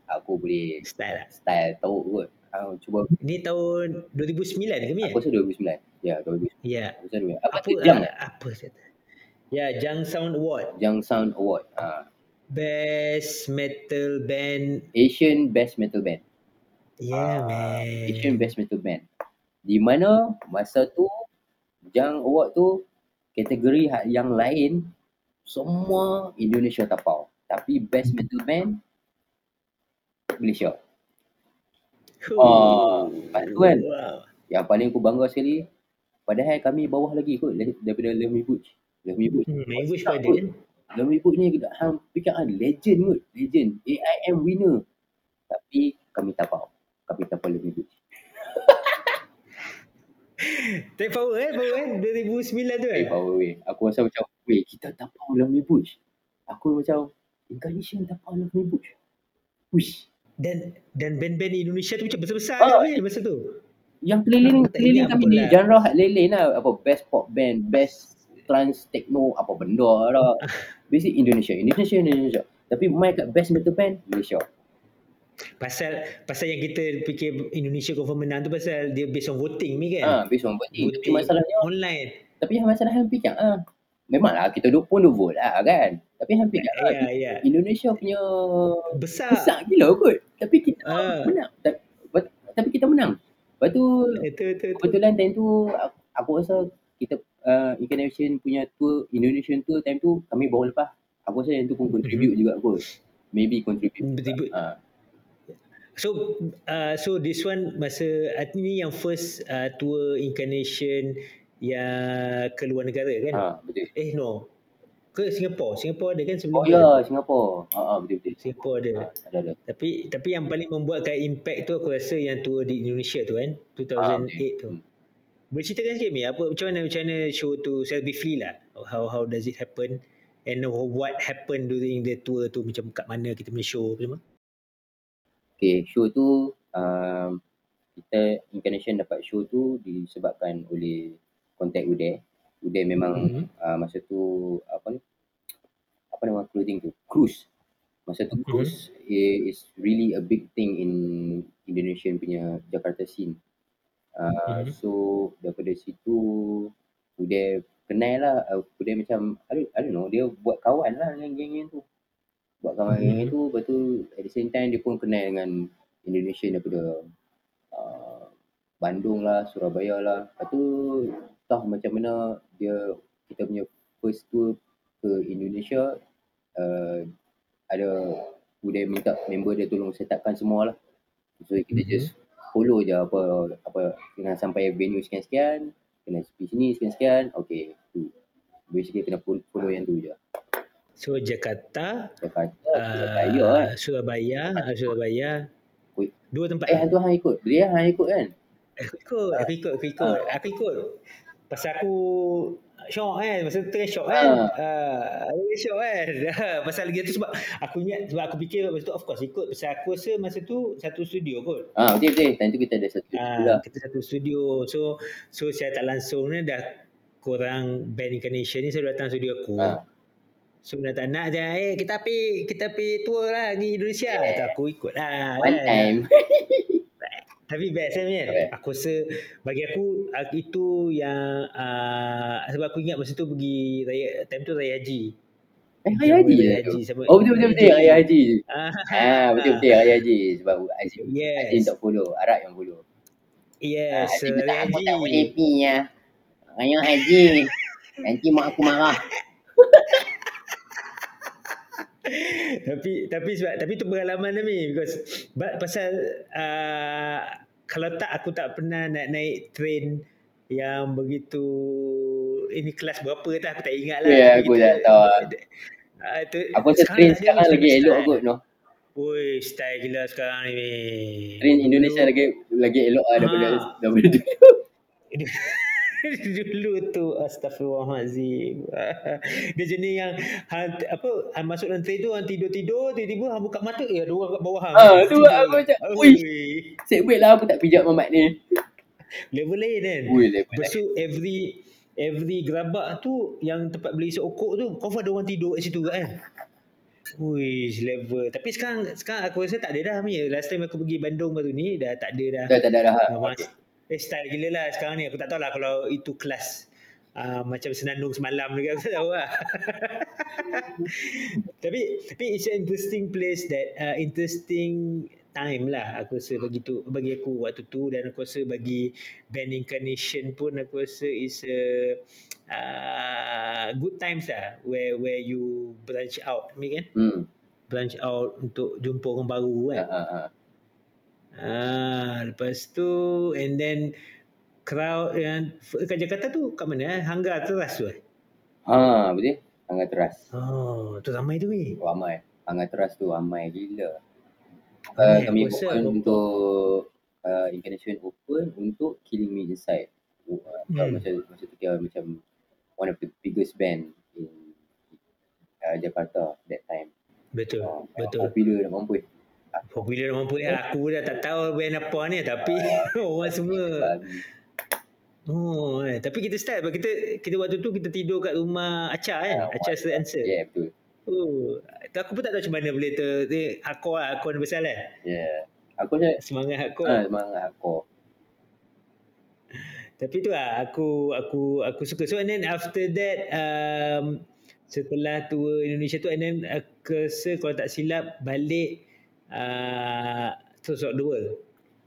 aku boleh Style lah. style tahu kot ah, cuba Ni tahun 2009 ke ni? aku rasa 2009 ya 2009 Ya. aku rasa 2009 apa, Apa tu Jang apa kata? Ya, Jang Sound Award. Jang Sound Award ah Best Metal Band. Asian Best Metal Band Yeah, Ah, man. Asian Best Metal Band. Di mana masa tu Jang Award tu kategori ha- yang lain semua Indonesia tapau. Tapi Best Metal Band Malaysia. Oh, lepas tu kan. Yang paling aku bangga sekali padahal kami bawah lagi kot le- daripada Me Butch. Me Butch. Hmm, language pun ada Kot. kan? Me Butch ni kita hang fikir ah legend kot, legend. AIM winner. Tapi kami tapau. Kami tapau Me Butch. Take power eh, power eh. 2009 tu Eh, eh. power way. Aku rasa macam, weh, kita tapau Me Butch. Aku macam, incarnation tapau Me Butch. Wish. Dan dan band-band Indonesia tu macam besar-besar Ah. kan masa tu. Yang keliling, tak keliling kami di lah. genre hak leleh lah. Apa, best pop band, best trance techno, apa benda lah. Basic Indonesia. Indonesia, Indonesia. Tapi mic kat best metal band, Malaysia. Pasal pasal yang kita fikir Indonesia confirm menang tu pasal dia based on voting ni kan. Ah, based on voting. Tapi Voting masalahnya, online. tapi yang masalah yang fikir, ah. Memanglah kita duk pun duk vote lah kan. Tapi yang fikir, ah, Ya, ya. Indonesia punya Besar. besar gila kot. Tapi kita Ah. menang. Ta- but- Tapi kita menang. Lepas tu Itu itu itu. kebetulan time tu aku, aku rasa kita uh, Incarnation punya tour Indonesian tour time tu kami bawa lepas. Aku rasa yang tu pun contribute juga kot. Maybe contribute. Contribute. Ah, So uh, so this one masa uh, ni yang first uh, tour incarnation yang ke luar negara kan? ah, betul. Eh no. Ke Singapore. Singapore ada kan sebelum Oh ya, Singapura. Ah, ah betul betul. Singapore ada. Ah, ada ada. Tapi tapi yang paling membuatkan impact tu aku rasa yang tour di Indonesia tu kan 2008 Ah, tu. Hmm. Boleh ceritakan sikit Mi apa macam mana macam mana show tu secara briefly lah. How how does it happen and what happened during the tour tu macam kat mana kita punya show apa semua. Okay, show tu um, kita Incarnation dapat show tu disebabkan oleh kontak Uday. Uday memang Mhm. uh, masa tu apa ni? Apa nama clothing tu? Cruise. Masa tu cruise i- is really a big thing in Indonesian punya Jakarta scene. Uh, Mhm. So daripada situ Uday kenal lah. Uh, Uday macam I don't, I don't know dia buat kawan lah dengan geng-geng tu. Buat kawan Mhm. geng-geng tu lepas tu at the same time dia pun kenal dengan Indonesia daripada uh, Bandung lah, Surabaya lah. Lepas tu tahu macam mana dia kita punya first tour ke Indonesia uh, ada Uday minta member dia tolong set upkan semua lah. So kita Mhm. just follow je apa apa kena sampai venue sekian-sekian, kena pergi sini sekian-sekian. Okay, tu. Basically kena fol- follow yang tu je. So Jakarta, Jakarta, Surabaya uh. Surabaya, uh, Surabaya. Ui. Dua tempat. Eh, tu hang ikut. Dia hang ikut kan? Aku ikut, aku ikut, aku ikut. Aku ikut. Pasal aku syok kan. Masa tu tengah syok kan. Ah, uh, syok kan. Pasal lagi tu sebab aku ingat sebab aku fikir masa tu of course ikut. Pasal aku rasa masa tu satu studio kot. Ah, betul betul. Time tu kita ada satu Ah, pula. kita satu studio. So so saya tak langsung ni dah korang band incarnation ni saya datang studio aku. Ah. So nak tak nak je eh kita pergi kita pergi tour lah di Indonesia. Yeah. Yeah. aku ikut lah. One kan. time. Tapi best kan? Best. Aku rasa bagi aku ah, itu yang uh, sebab aku ingat masa tu pergi raya time tu raya haji. Eh, Raya Haji haji sama. Oh, betul betul betul. Raya Haji. Ah, Ah, betul betul Raya Haji. Sebab Azim, Yes. Azim tak follow. Arab yang follow. Yes, Ah, raya tak, aku haji. tak boleh pi ya. Raya Haji. Nanti mak aku marah. tapi tapi sebab tapi tu pengalaman kami because but, pasal uh, kalau tak aku tak pernah nak naik train yang begitu ini kelas berapa tak aku tak ingat lah. Ya, Tapi aku tak tahu lah. Ah, tu, Aku rasa train sekarang lagi style. elok kot no. Woi, style gila sekarang ni. Train Indonesia lagi lagi elok lah daripada Ah. daripada dulu. Dulu tu astagfirullahalazim. Dia jenis yang hang, apa hang masuk dalam tu hang tidur-tidur tiba-tiba hang buka mata eh ada orang kat bawah hang. Ah, tu Tidur. aku macam, Ui, Set break lah aku tak pijak mamat ni. level lain kan. Ui, level tu every every gerabak tu yang tempat beli sokok tu kau ada orang tidur kat situ kan. Ui, level. Tapi sekarang sekarang aku rasa tak ada dah ni. Last time aku pergi Bandung baru ni dah tak ada dah. Dah tak ada dah. Ah, mas, eh style gila lah sekarang ni. Aku tak tahu lah kalau itu kelas uh, macam senandung semalam juga aku tak tahu lah. tapi tapi it's an interesting place that uh, interesting time lah aku rasa bagi tu bagi aku waktu tu dan aku rasa bagi band incarnation pun aku rasa is a uh, good times lah where where you branch out ni kan Hmm. branch out untuk jumpa orang baru kan Ha, ha, ha. Ah, lepas tu and then crowd yang kat Jakarta tu kat mana eh? Hanggar Teras tu eh? Ha, betul. Angkat teras. Oh, tu ramai tu ni. Ramai. Angkat teras tu ramai gila. Uh, kami open untuk uh, incarnation open untuk Killing Me Inside. Uh, Hmm. Masa masa tu dia macam one of the biggest band in uh, Jakarta that time. Betul, Uh, betul. Popular nak mampus. Popular dah mampu eh. Aku dah tak tahu band apa ni tapi orang semua. Oh, eh. tapi kita start kita kita waktu tu kita tidur kat rumah Acha kan. Ah, Acha Street Answer. Yeah, betul. Oh, tu aku pun tak tahu macam mana boleh. Ni hardcore lah, hardcore ni besar lah. Yeah. Aku rasa Semangat hardcore. ha, semangat hardcore. Tapi tu lah aku aku aku suka. So and then after that um, setelah tour Indonesia tu and then aku rasa kalau tak silap balik uh, Rock the World.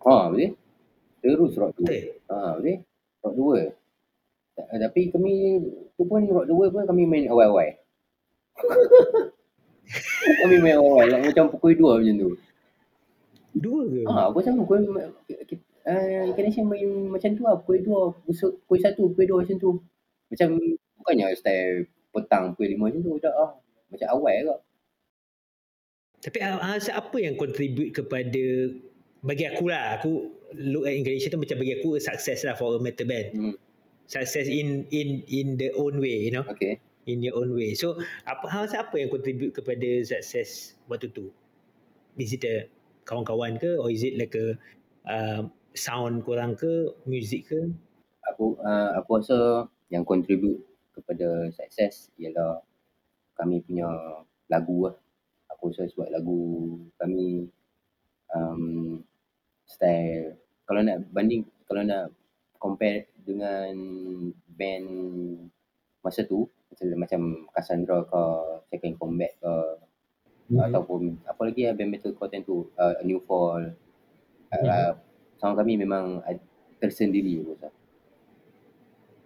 Ha, betul. Terus the world. Betul? Ha, betul. World. Ta- Tapi kami tu pun rock the world pun kami main awal-awal. kami main awal like, macam pukul 2 macam tu. Dua ke? Ha, aku sama pukul uh, incarnation main macam tu lah pukul 2, pukul, pukul 1, pukul 2 macam tu. Macam bukannya style petang pukul 5 macam tu tak ah. Macam awal ke. Tapi uh, rasa apa yang contribute kepada bagi aku lah aku look at Indonesia tu macam bagi aku success lah for a metal band. Hmm. Success in in in the own way, you know. Okay. in your own way. So apa hal apa yang contribute kepada sukses waktu tu? Is it a kawan-kawan ke or is it like a uh, sound korang ke, music ke? Aku uh, aku rasa yang contribute kepada sukses ialah kami punya lagu lah. Rasa sebab lagu kami um, style kalau nak banding kalau nak compare dengan band masa tu macam macam Cassandra ke Second Combat ke Hmm. ataupun apa lagi lah band metal content tu uh, New Fall uh, Hmm. sound kami memang uh, tersendiri rasa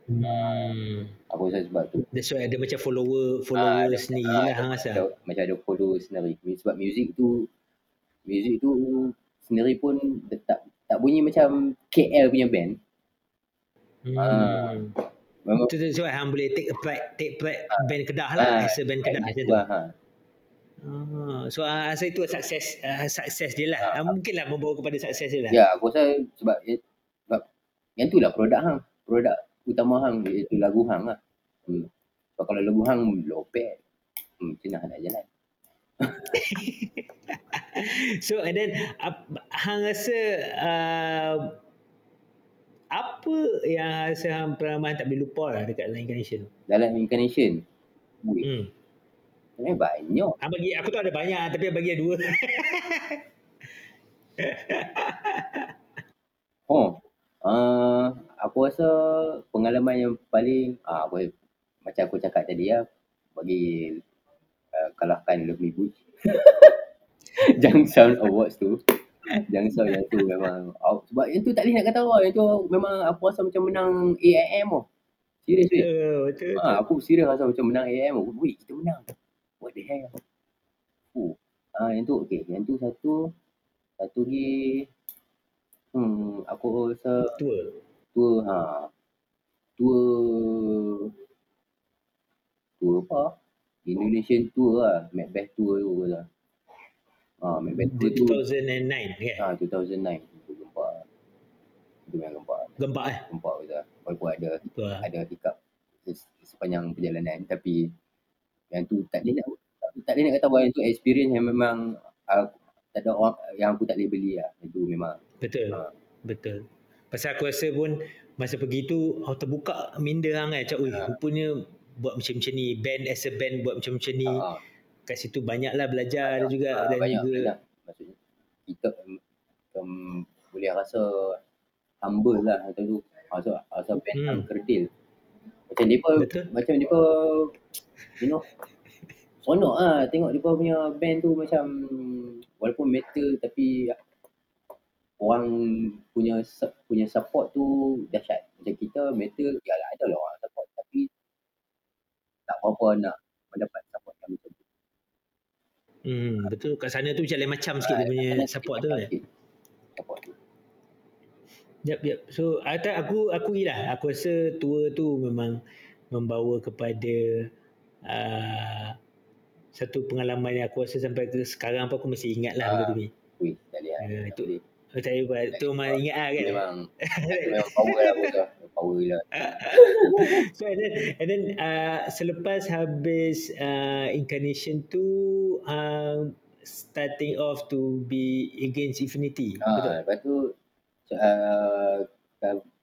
Hmm. aku rasa sebab tu That's why ada macam follower Ah, follower ada- sendiri ah, lah hang rasa. ada, macam ada follow sendiri sebab music tu music tu sendiri pun tak tak bunyi macam KL punya band Hmm. Ah. memang Itu tu sebab hang boleh take a pride, take pride Ah. band Kedah lah. Ah, as a band Kedah macam tu lah, ha. Ah, so ah, rasa itu sukses uh, sukses dia lah. Ah. Ah, mungkinlah membawa kepada sukses dia lah. Ya, aku rasa sebab sebab yang tu lah produk hang. Produk utama hang iaitu lagu hang lah. Hmm. Sebab kalau lagu hang lopek, hmm, mana nak jalan? So and then ap, hang rasa uh, apa yang rasa hang pengalaman tak boleh lupa lah dekat Line Incarnation? Dalam incarnation, Hmm. sebenarnya banyak. Hang bagi aku tahu ada banyak tapi hang bagi dua. Oh, uh, aku rasa pengalaman yang paling, uh, aku, macam aku cakap tadi ya, bagi uh, kalahkan Love Me Butch. Jang Sound Awards tu. Jang Sound yang tu memang, oh, sebab yang tu tak boleh nak kata apa, yang tu memang aku rasa macam menang AIM oh. Serius weh. Oh, betul. Ha, aku serius rasa macam menang AIM. oh. Weh, kita menang. What the hell? Oh. Ah, yang tu okey. Yang tu satu. Satu lagi hmm, aku rasa Tua. Tua ha. Tua tua apa? Indonesian tour lah. Macbeth tour tu lah. Ha, Macbeth tour tu 2009 kan? ha, 2009. Itu gempak. Itu yang gempak. Gempak eh? Gempak betul. Walaupun ada Tua. ada hiccup se- sepanjang perjalanan tapi yang tu tak boleh nak tak boleh nak kata bahawa yang tu experience yang memang uh, tak ada orang yang aku tak boleh beli lah. Itu memang Betul. Ha. Betul. Pasal aku rasa pun masa pergi tu oh, terbuka minda hang kan. Macam, ui, Ha. rupanya buat macam-macam ni. Band as a band buat macam-macam ni. uh, Kat situ banyaklah belajar banyak, juga. ah, dan banyak, juga banyak. Maksudnya kita um, boleh rasa humble lah atau tu. Rasa, rasa band Hmm. kerdil. Macam depa Betul. macam depa you know seronok ah tengok depa punya band tu macam walaupun metal tapi orang punya punya support tu dahsyat. Macam kita metal ya lah ada lah orang support tapi tak apa-apa nak mendapat support yang macam tu. Hmm, betul. Kat sana tu macam lain macam sikit dia punya Kadang-kadang support tu kan. Support tu. Yep, yep. So, aku aku aku lah. Aku rasa tour tu memang membawa kepada uh, satu pengalaman yang aku rasa sampai ke sekarang pun aku masih ingat lah Ah. benda tu ni. Wih, tak boleh lah. Ya, Tak itu. Oh, tak. Tu memang ingat lah kan. Memang, memang power lah bos lah. Power lah. so and then, and then uh, selepas habis uh, incarnation tu uh, starting off to be against infinity. Betul. Ah, lepas tu uh,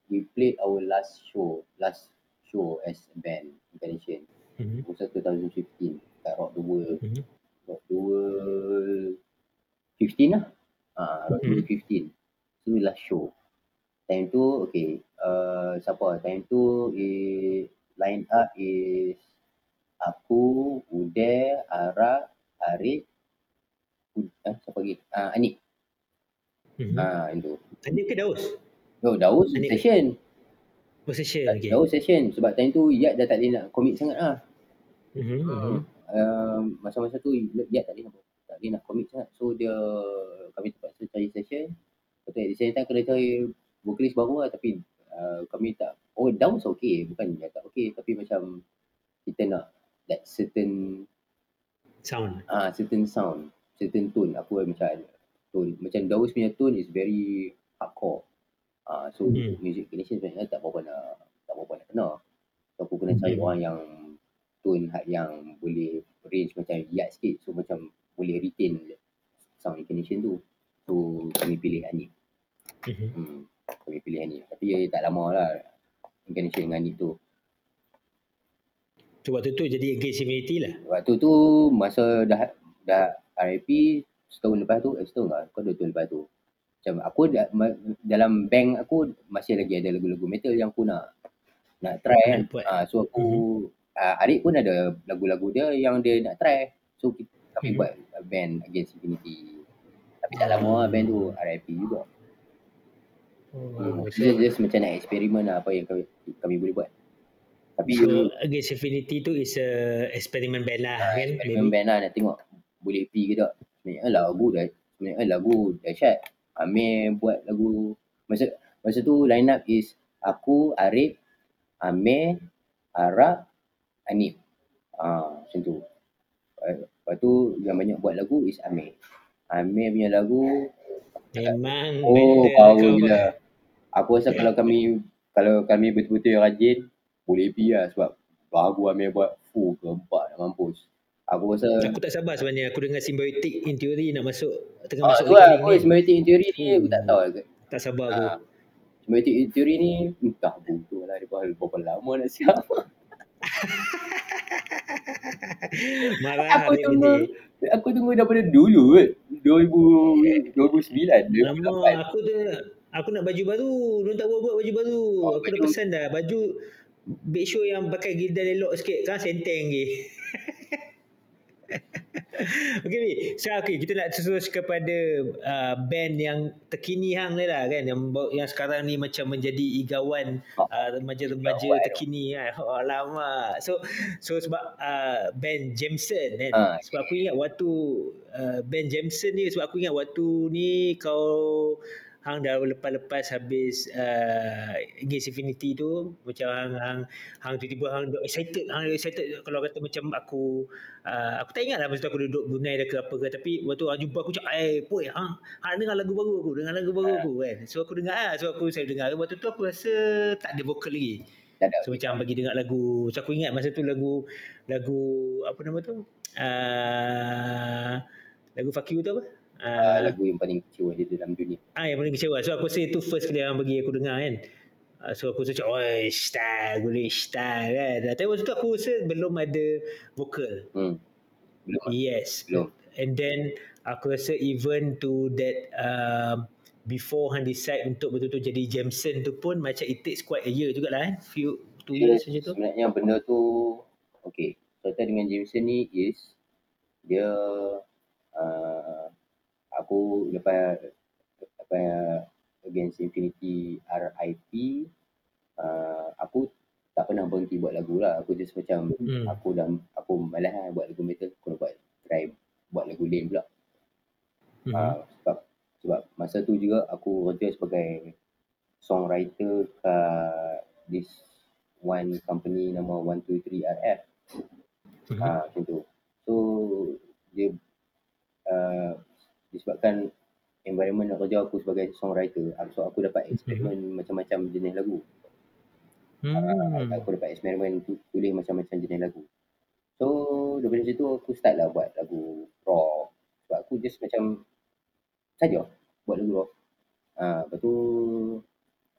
we played our last show, last show as a band, Incarnation. Mhm. Masa 2015 kat Rock the World. Mhm. Rock the World 15 lah. Ah, Rock the World 15. So last show. Time tu, okay. Uh, siapa? Time tu is, line up is aku, Ude, Ara, Arif, Ud, eh, siapa lagi? Ah, Anik. Mhm. Ah, itu. Tadi ke Daus? Oh, Daus Anik. session. Possession. Okay. Daus session. Sebab time tu Yat dah tak boleh nak commit sangat lah. Mhm. mhm. Uh, masa-masa tu Yat tak boleh nak, tak boleh nak commit sangat. So dia, kami terpaksa cari session. At the same time kena cari vokalis baru lah. Tapi uh, kami tak, oh Daus okay. Bukan dia tak okay. Tapi macam kita nak that certain Sound. ah certain sound, certain tone. Aku macam tone. Macam Daus punya tone is very hardcore. Ah so Hmm. music condition sebenarnya tak apa-apa nak tak apa-apa nak kena. So, aku kena cari Hmm. orang yang tone yang boleh range macam yat sikit. So macam boleh retain sound condition tu. So kami pilih Anik. Mhm. Hmm. Kami pilih Anik. Tapi dia tak lama lah incarnation dengan Anik tu. So waktu tu jadi against infinity lah. Waktu tu masa dah dah RIP setahun lepas tu, eh setahun lah, kau dua tahun lepas tu. Macam aku da, ma, dalam bank aku masih lagi ada lagu-lagu metal yang aku nak nak try kan. Ah so aku uh, adik pun ada lagu-lagu dia yang dia nak try. So kita, kami Mhm. buat band Against Infinity. Tapi tak lama lah band tu RIP juga. Hmm. Oh, Just, just macam nak eksperimen lah apa yang kami, kami boleh buat. Tapi So against infinity tu is a experiment band lah Ah, kan. eksperimen band lah nak tengok boleh pergi ke tak. Sebenarnya lagu dah sebenarnya lagu dahsyat. Amir buat lagu masa masa tu line up is aku, Arif, Amir, Ara, Anip. Ah, macam tu. Lepas tu yang banyak buat lagu is Amir. Amir punya lagu Memang oh power gila. Aku rasa kalau kami kalau kami betul-betul rajin boleh pergi lah sebab lagu Amir buat fuh gempak nak mampus. Aku rasa Aku tak sabar sebenarnya aku dengar symbiotic in theory nak masuk tengah ah, masuk tu lah, recording aku ni. Semiotic in theory ni aku tak tahu ke. Tak sabar aku. Ah, Semiotic in theory ni entah bodoh lah dia berapa lama nak siap. Marah aku habis tunggu berhenti. aku tunggu daripada dulu kot. 2000 2009 Lama 2008. aku tu aku nak baju baru. Diorang tak buat-buat baju baru. Oh, aku dah baju- pesan dah baju Big Show yang pakai gildan elok sikit kan senteng je. okay, Bi. So, okay, kita nak terus kepada uh, band yang terkini hang ni lah kan yang yang sekarang ni macam menjadi igawan Oh. uh, remaja-remaja Igawan. terkini kan. Oh, lama. So so sebab uh, band Jameson kan. Ah, sebab aku ingat waktu uh, band Jameson ni sebab aku ingat waktu ni kau hang dah lepas-lepas habis uh, Gaze Infinity tu macam hang hang hang tiba-tiba hang duk excited hang excited kalau kata macam aku uh, aku tak ingat lah masa tu aku duduk Brunei dah ke apa ke tapi waktu hang jumpa aku cakap eh poi hang hang dengar lagu baru aku dengar lagu baru aku kan so aku dengar lah so aku saya dengar waktu tu aku rasa tak ada vokal lagi. So macam bagi dengar lagu. So aku ingat masa tu lagu lagu apa nama tu? Uh, lagu You tu apa? Uh, Uh, lagu yang paling kecewa dia dalam dunia. ah yang paling kecewa. So aku rasa itu first kali yang bagi aku dengar kan. Uh, so aku rasa macam, oi style, boleh style kan. Tapi waktu tu aku rasa belum ada vokal. Hmm. Belum. Yes. Belum. And then aku rasa even to that um, before Han decide untuk betul-betul jadi Jameson tu pun macam it takes quite a year jugalah kan. Few two years macam tu. sebenarnya benda tu okay. Cerita dengan Jameson ni is dia uh, aku lepas lepas Against Infinity RIP uh, aku tak pernah berhenti buat lagu lah. Aku just macam Hmm. aku dah aku malas lah buat lagu metal. Aku nak buat try buat lagu lame pula. Mhm. Uh, sebab sebab masa tu juga aku kerja sebagai songwriter kat this one company nama 123 RF. Mhm. Ah macam tu. So dia uh, disebabkan environment nak kerja aku sebagai songwriter, ah, so aku dapat eksperimen macam-macam jenis lagu. Hmm. Aku dapat eksperimen tu, tulis macam-macam jenis lagu. So daripada situ aku start lah buat lagu rock. Sebab aku just macam saja buat lagu rock. Ah, lepas tu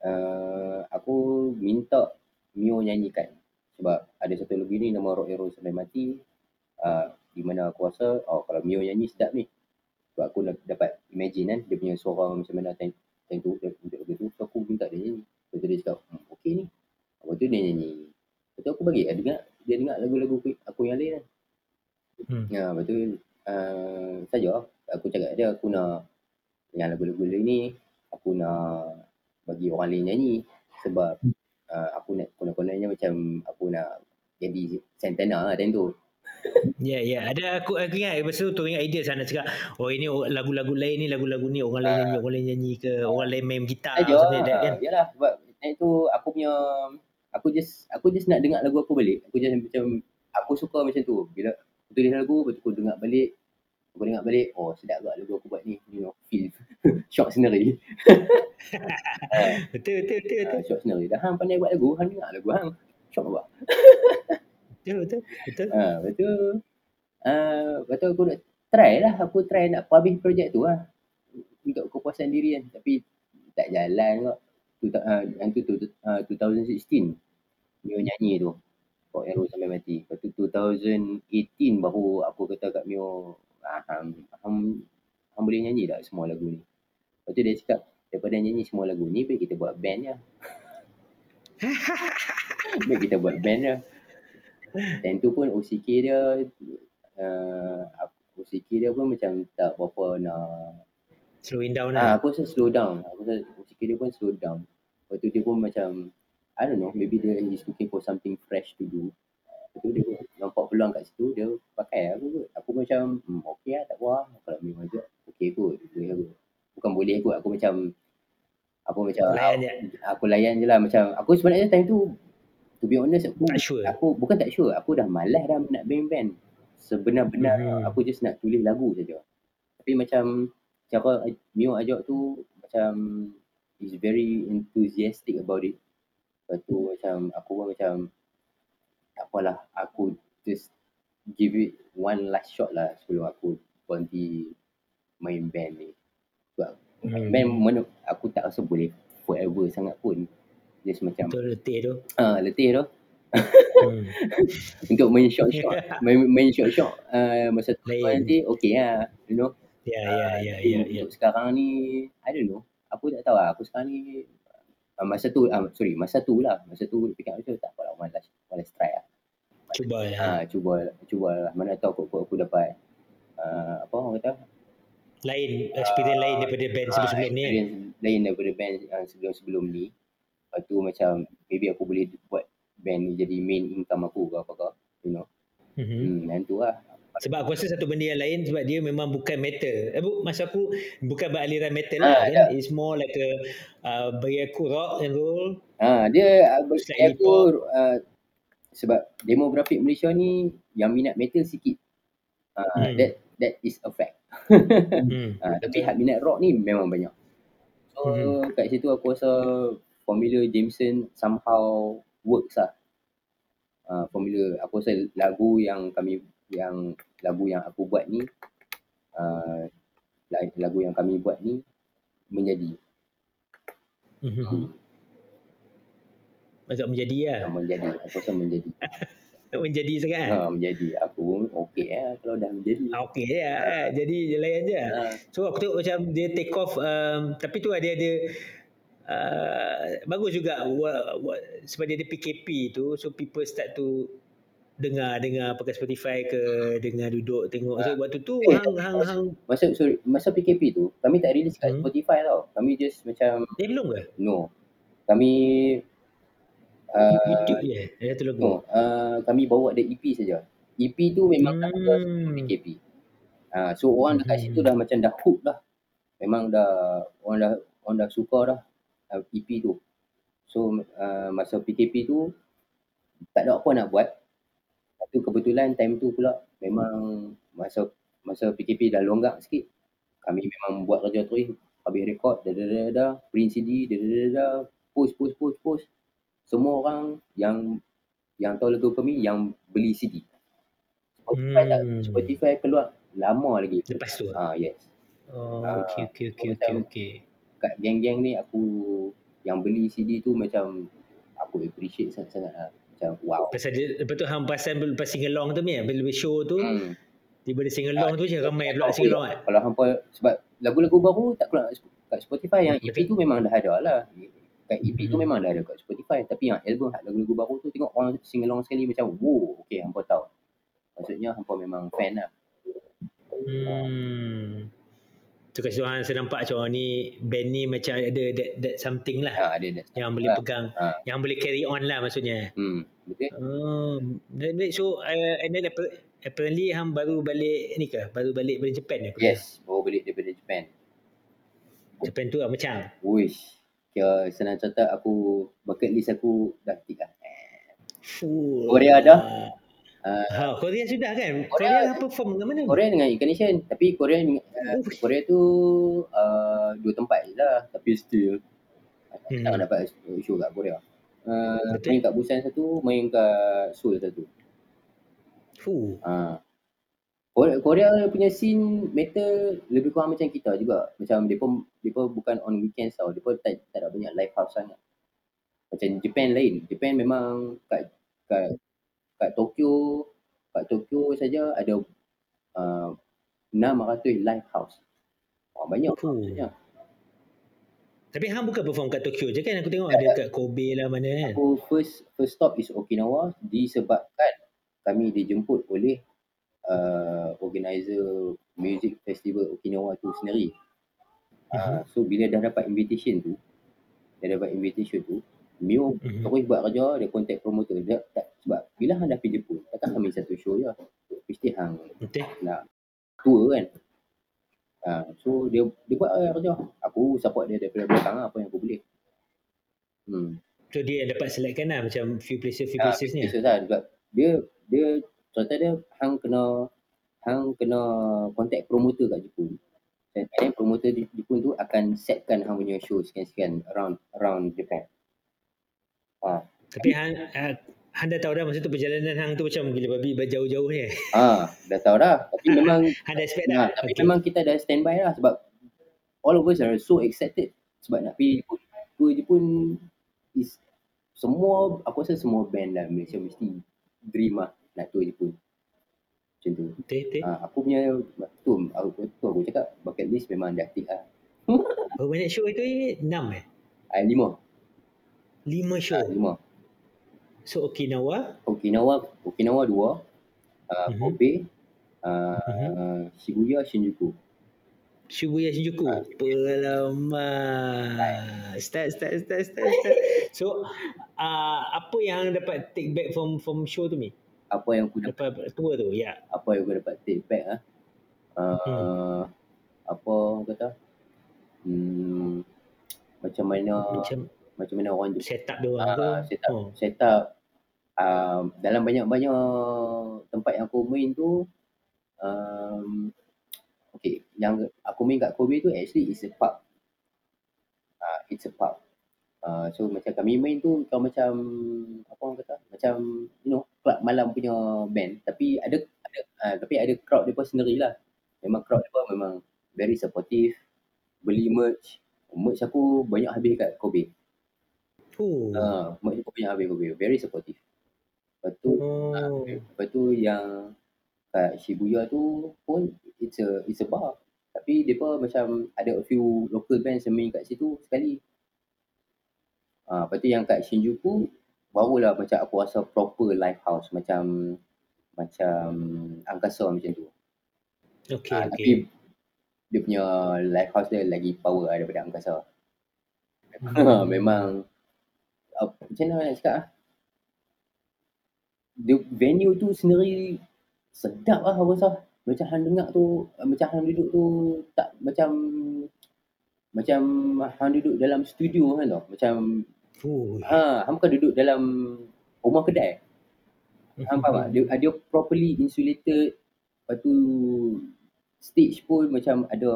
uh, aku minta Mio nyanyikan sebab ada satu lagu ni nama Rock Hero Sampai Mati uh, di mana aku rasa oh kalau Mio nyanyi sedap ni sebab aku nak dapat imagine kan dia punya suara macam mana time, time tu dia, untuk tu. So aku minta dia nyanyi. Lepas tu dia cakap hmm, okey ni. Lepas tu dia nyanyi. Lepas tu aku bagi dia dengar dia dengar lagu-lagu aku- aku yang lain kan. Hmm. Ya, lepas tu uh, saja. Aku cakap dia aku nak yang lagu-lagu lain ni aku nak bagi orang lain nyanyi. Sebab uh, aku nak konon-kononnya macam aku nak jadi Santana lah time tu. Ya, ya. Ada aku, aku ingat masa tu tu ingat idea sana cakap, oh ini lagu-lagu lain ni, lagu-lagu ni orang lain Ah. nyanyi, orang lain nyanyi ke, orang lain main gitar Saja something like that kan. uh, yalah sebab tu aku punya aku just aku just nak dengar lagu aku balik. Aku just macam aku suka macam tu. Bila aku tulis lagu, lepas tu aku dengar balik aku dengar balik, oh sedap juga lagu aku buat ni, you know, feel shock sendiri. Betul, betul, betul, betul. Uh, shock sendiri. Dah hang pandai buat lagu, hang dengar lagu hang. Shock apa? Betul, betul, betul. Ha, tu, uh, lepas tu aku nak try lah. Aku try nak publish projek tu lah. Untuk kepuasan diri kan. Tapi tak jalan kok. Tu, uh, yang tu, tu uh, 2016. Mio nyanyi tu. Rock Hero sampai mati. Lepas tu 2018 baru aku kata kat Mio, ah, hang, hang boleh nyanyi tak semua lagu ni. Lepas tu dia cakap, daripada nyanyi semua lagu ni, baik kita buat band je. baik kita buat band je. Dan tu pun OCK dia uh, OCK dia pun macam tak berapa nak Slowing down ah, lah. aku rasa slow down. Aku rasa OCK dia pun slow down. Lepas tu dia pun macam I don't know maybe dia is looking for something fresh to do. Lepas tu dia pun nampak peluang kat situ dia pakai. Aku kot aku macam hmm, okay lah tak apa. Lah kalau memang je okay kot boleh aku. Bukan boleh kot aku macam aku macam Layan je. aku layan je lah. Macam aku sebenarnya time tu to be honest aku Tak sure. aku bukan tak sure aku dah malas dah nak band-band sebenar-benar Mhm. aku just nak tulis lagu saja tapi macam cara Mio ajak tu macam is very enthusiastic about it lepas tu macam aku pun macam tak apalah aku just give it one last shot lah sebelum aku berhenti main band ni sebab Hmm. band mana aku tak rasa boleh forever sangat pun just macam Betul letih tu. ah letih tu Hmm. untuk main short short main, main short short uh, masa tu Lain. nanti okay lah you know Ya, ya, Ah, ya, ya, ya. untuk sekarang ni I don't know aku tak tahu lah aku sekarang ni uh, masa tu uh, sorry masa tu lah masa tu fikir macam tak apalah one last one last try lah Cuba lah. ah cuba cuba lah mana tahu aku, aku, aku dapat uh, apa orang kata Lain, experience lain daripada band sebelum-sebelum ni. Ah, experience lain daripada band yang sebelum-sebelum ni lepas tu macam maybe aku boleh buat band ni jadi main income aku ke apa ke you know Mhm. hmm, tu lah Sebab aku rasa satu benda yang lain sebab dia memang bukan metal. Eh, bu, masa aku bukan beraliran metal Ah, lah kan. It's more like a uh, bagi aku rock and roll. Ha, dia uh, bagi aku uh, sebab demografik Malaysia ni yang minat metal sikit. Uh, Hmm. That that is a fact. hmm. Uh, tapi hak minat rock ni memang banyak. So Mhm. kat situ aku rasa formula Jameson somehow works lah. Uh, formula aku rasa lagu yang kami yang lagu yang aku buat ni uh, lagu yang kami buat ni menjadi Mhm. Agak menjadi lah. menjadi aku rasa menjadi Menjadi sangat kan. ha, menjadi aku pun okey lah kalau dah menjadi Ah, Okey lah. eh. Jadi je layan je. ha, So aku tengok macam dia take off um, tapi tu ada ada uh, bagus juga wa, wa, sebab dia ada PKP tu so people start to dengar dengar pakai Spotify ke dengar duduk tengok. So waktu tu Eh, hang hang hang. masa sorry, masa PKP tu kami tak release kat Hmm. Spotify tau. Kami just macam eh belum ke? No. Kami uh, YouTube je? Ada satu lagu no uh, kami bawa ada EP saja. EP tu memang tak ada Hmm. PKP uh, so orang dekat Hmm. situ dah macam dah hook dah. Memang dah orang dah orang dah suka dah uh, EP tu so uh, masa PKP tu tak ada apa nak buat tu kebetulan time tu pula memang masa masa PKP dah longgak sikit. Kami memang buat kerja terus habis rekod dah dah dah dah print CD dah dah dah post post post post. Semua orang yang yang tahu lagu kami yang beli CD. Spotify tak Hmm. Spotify keluar lama lagi. lepas tu Ah yes. oh Ah, okey okey okey okey okey Kat geng-geng ni aku yang beli CD tu macam aku appreciate sangat-sangat lah. Macam wow. pasal dia lepas tu hang perasan lepas singalong tu ni bila show tu Hmm. tiba-tiba singalong tu je ramai pula Oh, singalong ya. kan Kalau hampa sebab lagu-lagu baru tak keluar kat Spotify yang EP tu memang dah ada lah. Kat EP tu Hmm. memang dah ada kat Spotify tapi yang album lagu-lagu baru tu tengok orang sing along sekali macam wow okey hampa tahu. Maksudnya hampa memang fan lah. Hmm. Situ hang saya nampak macam ni band ni macam ada that, that something lah Ha ada dah. yang boleh Ah. pegang, Ah. yang boleh carry on lah maksudnya. Hmm betul. Oh, then, so uh, and then appa- apparently hang baru balik ni ke? Baru balik dari Japan ke? Yes, baru balik daripada Japan. Japan tu lah macam. Wish. Kira senang cerita aku bucket list aku dah tick lah. Korea dah? Uh, Ha, Korea sudah kan? Korea- Korea, perform dengan mana? Korea dengan Incarnation tapi Korea uh, Korea tu uh, dua tempat je lah tapi still Hmm. tak dapat show kat Korea. Uh, Betul. main kat Busan satu, main kat Seoul satu. Fuh. Uh, Korea, Korea punya scene metal lebih kurang macam kita juga. Macam dia pun bukan on weekends tau. Pun tak, tak ada banyak live house sangat. Macam Japan lain. Japan memang kat kat kat Tokyo kat Tokyo saja ada uh, 600 live house. Oh, banyak Fuh. maksudnya. Tapi hang bukan perform kat Tokyo je kan? Aku tengok ada kat Kobe lah mana kan? Aku first first stop is Okinawa disebabkan kami dijemput oleh uh, organizer music festival Okinawa tu sendiri. Uh, so bila dah dapat invitation tu, dah dapat invitation tu, Mio Mhm. terus buat kerja, dia contact promoter. Dia, tak, sebab bila hang dah pergi Jepun, takkan kami satu show je. Mesti hang Betul? nak tour kan. Uh, so dia dia buat lah kerja. Aku support dia daripada belakang lah, apa yang aku boleh. Hmm. So dia dapat selectkan lah macam few places few Ah, places ni. places lah sebab dia dia contoh dia hang kena hang kena contact promoter kat Jepun. Dan then promoter di Jepun tu akan setkan hang punya show sekian-sekian around around Japan. Ah, Tapi hang uh, hang dah tahu dah masa tu perjalanan hang tu macam gila babi berjauh-jauh ni. ah dah tahu dah. Tapi memang Hang dah expect dah. tapi Okay. memang kita dah standby lah sebab all of us are so excited sebab nak pergi Jepun. Tour Jepun is semua aku rasa semua band lah Malaysia mesti dream lah nak tour Jepun. Macam tu. Betul, betul. Ha, aku punya tu aku tu aku cakap bucket list memang dah tick lah. Berapa banyak show itu? Enam eh? Ah, lima. Lima show. Ah, lima. So Okinawa. Okinawa, Okinawa dua. Uh. Kobe, uh, Shibuya, Shinjuku. Shibuya Shinjuku. Ah, Pelamak. Start, start, start, start, start. So, uh, apa yang dapat take back from from show tu ni? Apa yang aku dapat, Dapat tour tu, ya. apa yang aku dapat take back ah. Uh, Hmm. Apa kata? Hmm, macam mana Macam macam mana orang Jepun set up dia orang tu. Ah, set up Oh. set up um, dalam banyak-banyak tempat yang aku main tu um, okay yang aku main kat Kobe tu actually is a pub. Uh, it's a pub. Uh, so macam kami main tu kau macam apa orang kata? Macam you know club malam punya band. Tapi ada ada uh, tapi ada crowd depa sendirilah memang crowd depa memang very supportive beli merch. Merch aku banyak habis kat Kobe Oh. Ah, mak aku punya habis Kobe. Very supportive. Lepas tu, ah, Oh. lepas tu yang kat Shibuya tu pun it's a it's a bar. Tapi depa macam ada a few local bands yang main kat situ sekali. Ah, lepas tu yang kat Shinjuku barulah macam aku rasa proper live house macam macam angkasa macam tu. Okay, Ah, okay. Tapi dia punya live house dia lagi power lah daripada angkasa. Hmm. Memang uh, macam mana nak cakap ah? The venue tu sendiri sedap lah aku rasa. Macam hang dengar tu, uh, macam hang duduk tu tak macam macam hang duduk dalam studio kan tau. Macam Oh. ha, hang bukan duduk dalam rumah kedai. Hang faham tak? Dia, dia properly insulated. Lepas tu stage pun macam ada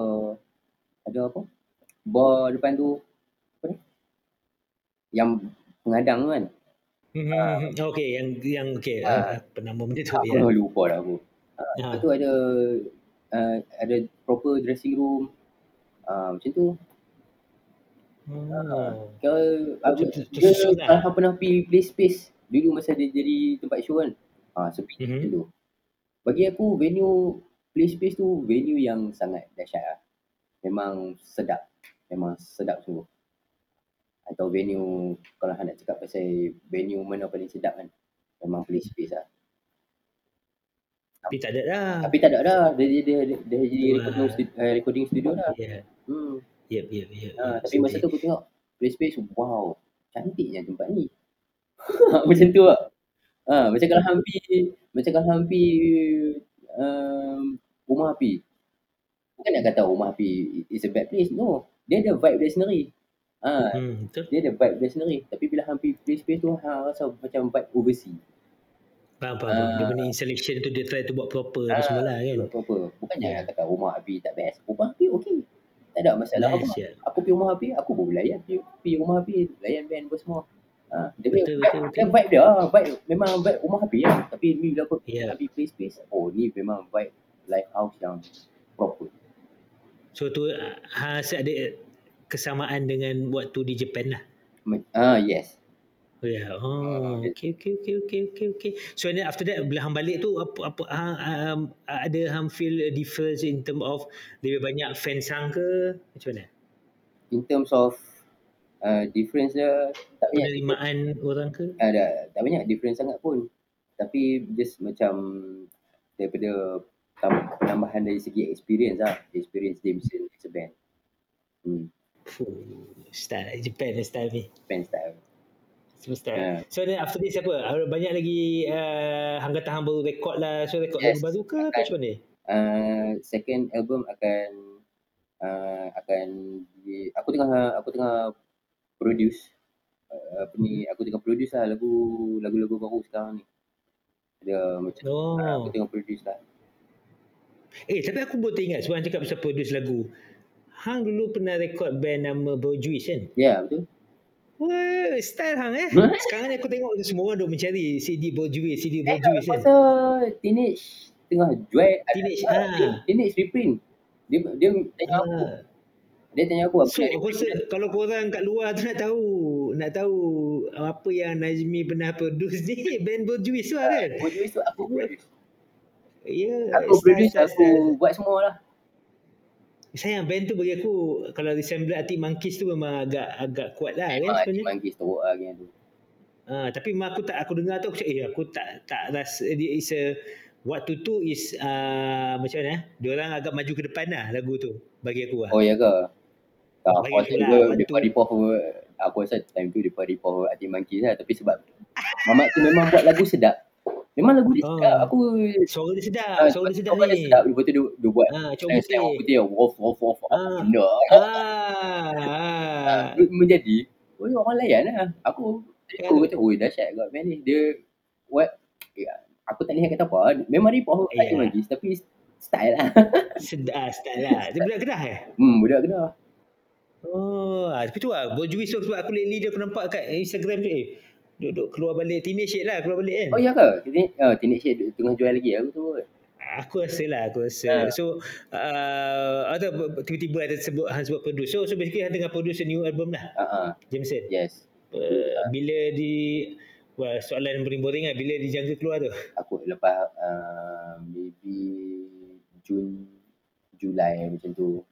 ada apa? Bar depan tu apa ni? Yang pengadang kan. Hmm, okay, yang yang okay, Ah. uh, apa nama benda tu Aku ya. lupa dah aku. Ah. Lepas tu ada uh, ada proper dressing room. Uh, macam tu. Oh. Kau aku, dia lah. pernah pergi play space dulu masa dia jadi tempat show kan. Ah sepi Mhm. macam tu. Bagi aku venue play space tu venue yang sangat dahsyat lah. Memang sedap. Memang sedap sungguh. Atau venue kalau hang nak cakap pasal venue mana paling sedap kan. Memang play space lah. Tapi tak ada dah. Tapi tak ada dah. Dia dia dia, dia, dia jadi recording, stu- uh, recording studio dah. Ya. Hmm. Yep, yep, yep. Ha, yep. tapi masa tu aku tengok play space wow. Cantiknya tempat ni. macam tu lah. Ha, macam kalau hampi macam kalau hampi um, rumah api. Bukan nak kata rumah api is a bad place. No. Dia ada vibe dia sendiri. Ha, Hmm, betul. dia ada vibe dia sendiri. Tapi bila hampi play space tu ha, rasa macam vibe overseas. Faham, faham, faham. Dia punya installation tu dia try to buat proper apa Ah, semua lah kan. Apa-apa. Bukannya Ya. nak kata rumah api tak best. Rumah api okey. Tak ada masalah apa. Nice, ya. Aku pergi rumah api, aku pun layan pergi, pergi rumah api, layan band apa semua. Ha, dia punya Betul, vibe, betul, dia betul. vibe dia, ah, vibe memang vibe rumah api lah. Tapi ni bila aku Ya. api play space, oh ni memang vibe live house yang proper. So tu ah, ha ada kesamaan dengan waktu di Japan lah. Ah yes. Oh ya. Yeah. Ah, Oh, dia- okay, okay, okay, okay, okay, okay. So then after that bila hang balik tu apa apa hang um, ada hang feel a difference in term of lebih banyak fans hang ke macam mana? In terms of uh, difference dia tak banyak Penerimaan orang ke? ada tak banyak difference sangat pun. Tapi just macam daripada tam- penambahan dari segi experience lah. Experience dia bisa as a band. Hmm, Fuh, style Japan style ni. band style. Semua style. Ah. So then after this apa? Ada Banyak lagi uh, hang kata hang baru record lah. So record Yes. baru ke Akan. macam mana? uh, second album akan uh, akan di, aku tengah aku tengah produce uh, apa ni aku tengah produce lah lagu lagu-lagu baru sekarang ni. Ada macam Oh. uh, aku tengah produce lah. Eh, tapi aku baru teringat sebab Hang cakap pasal produce lagu. Hang dulu pernah rekod band nama Bojuis kan? Ya, yeah, betul. Wah, style Hang eh. Sekarang ni aku tengok semua orang duk mencari CD Bojuis, CD Bojuis kan. pasal teenage tengah jual Teenage, ah, ah. teenage reprint. Dia dia tanya aku, Ah. dia tanya aku apa So, aku rasa kalau korang kat luar tu nak tahu, nak tahu apa yang Najmi pernah produce ni, band Bojuis tu lah kan? Produce tu aku produce. Ya, Aku style, produce, aku buat semua lah. Sayang band tu bagi aku kalau resemble Arctic Monkeys tu memang agak agak kuat lah kan Memang Haji sebenarnya. Manggis teruk lah yang tu. Ah, tapi memang aku tak aku dengar tu aku cakap eh aku tak tak rasa dia is a waktu tu is uh, macam mana? Dia orang agak maju ke depan lah lagu tu bagi aku lah. Oh ya ke? Tak, Bagi aku rasa aku lah, juga waktu- Depa Ripoh aku rasa time tu Depa Ripoh Haji Manggis lah. Tapi sebab Mamat tu memang buat lagu sedap. Memang lagu dia Oh. sedap. Aku Suara dia sedap, ah, suara dia sedap dia ni. sedap. Lepas tu dia, dia buat Ah, Saya coba saya orang putih Wof wof wof Apa Ah. benda Ah, Ah, ah. menjadi oh, orang layan lah. Aku aku Kan? kata, oi dahsyat God man ni. Dia what ya, aku tak lihat kata apa. Memang Ripoh Ya. Haji Manggis tapi style lah. Sedap style lah. Dia budak Kedah eh? Hmm, budak kena. Oh, tapi tu lah. Bojuis tu sebab aku lately dia aku nampak kat Instagram tu eh. Duduk keluar balik teenage shade lah keluar balik kan. Oh ya ke? Teenage, uh, teenage Shade tengah jual lagi aku tu. Aku rasa lah, aku rasa. Ha. So, uh, atau tiba-tiba ada sebut Han sebut produce. So, so basically Han tengah produce a new album lah, Ah uh, Jameson. yes. Uh, bila di Wah, soalan yang paling boring lah. Bila dijangka keluar tu? Aku lepas uh, maybe Jun Julai macam tu.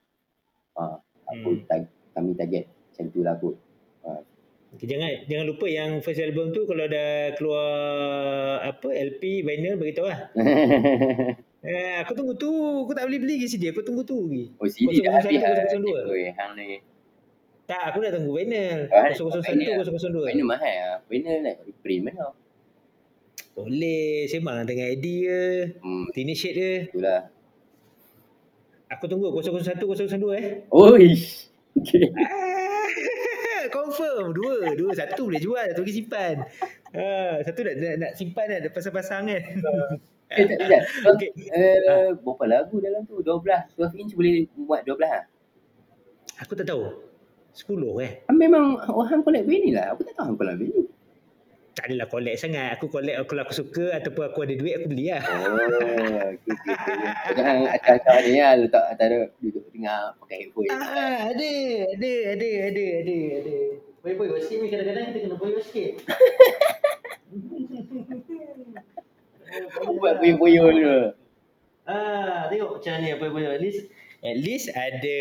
Ah, aku Hmm. tag, kami target macam tu lah aku. Okay, jangan jangan lupa yang first album tu kalau dah keluar apa LP vinyl beritahu lah. Eh, aku tunggu tu. Aku tak boleh beli lagi CD. Aku tunggu tu lagi. oh CD dah 001, habis lah. 002. Oi, hang ni. Tak, aku dah tunggu vinyl. Ah, 001, vinyl. 002. Vinyl mahal lah. Vinyl nak reprint mana? Boleh. Sembang dengan Eddie ke. Hmm, Teenage Shade ke. itulah. Aku tunggu 001, 002 eh. Oi. Okay. Ah, confirm. Dua. Dua. Satu boleh jual. Satu lagi simpan. Ah, satu nak, nak, nak simpan kan. Nak pasang-pasang kan. Eh, tak, tak. okay. Eh, berapa lagu dalam tu? 12. 12 inch boleh buat 12 lah. Aku tak tahu. 10 eh. Ah, Memang orang collect vinyl lah. Aku tak tahu orang collect vinyl. Tak adalah collect sangat. Aku collect kalau aku suka ataupun aku ada duit aku beli lah. Oh, okay, okay. Jangan acah-acah ni lah. Letak atas. Duduk dengar pakai headphone. Ah, ada, ada, ada, ada, ada, ada. Boy-boy sikit ni kadang-kadang kita kena boy sikit. Buat boyo-boyo dulu. Ah, tengok macam ni boy-boy. At least at least ada,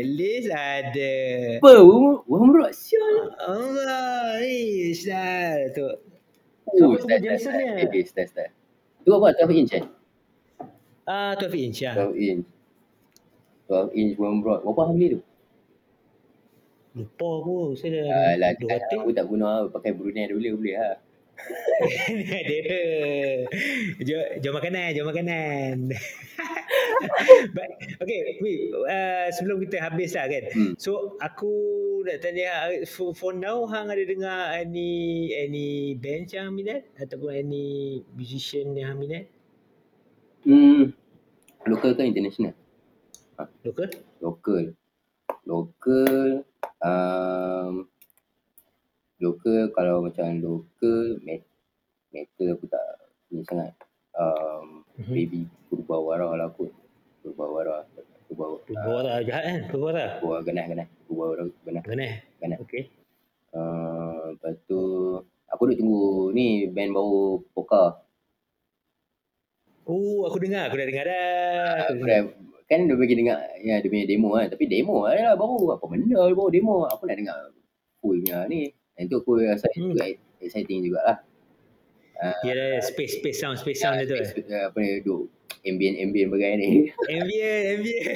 at least ada. Apa? Orang merok sial. Allah, eh, dah tu. So, Oh, start, start, start. ni. Okay, okay, start, start. Tu apa? 12 inch eh? Ah, 12 inch lah. 12 inch. 12 inch orang merok. Berapa hang beli tu? Lupa aku, saya dah Alah, dua tak, aku tak guna lah. Pakai Brunei dulu boleh lah. ada. Jom, jom makanan, jom makanan. But, okay, wait, uh, sebelum kita habis lah kan. Hmm. So, aku nak tanya, uh, for, for now, Hang ada dengar any any band yang Hang minat? Ataupun any musician yang Hang minat? Hmm. Local ke international? Local? Local. Local. Um, local kalau macam local met, metal aku tak ni sangat. Um, Mhm. Baby Purbawara lah aku. Purbawara. Purbawara. Purbawara jahat kan? Purbawara? Purbawara ganas ganas. Purbawara ganas. Ganas? Ganas. Okay. Uh, lepas tu aku duk tunggu ni band baru Poka. Oh, aku dengar. Aku dah dengar dah. Aku Aku dah, kan dia bagi dengar ya dia punya demo kan. Tapi demo lah baru apa benda baru demo. Aku nak dengar fullnya ni. Yang tu aku rasa Hmm. hmm. exciting jugalah. Uh, Ya, dah, space, space sound, space sound dia tu. eh. uh, apa ni duk ambient ambient bagai ni. Ambient, ambient.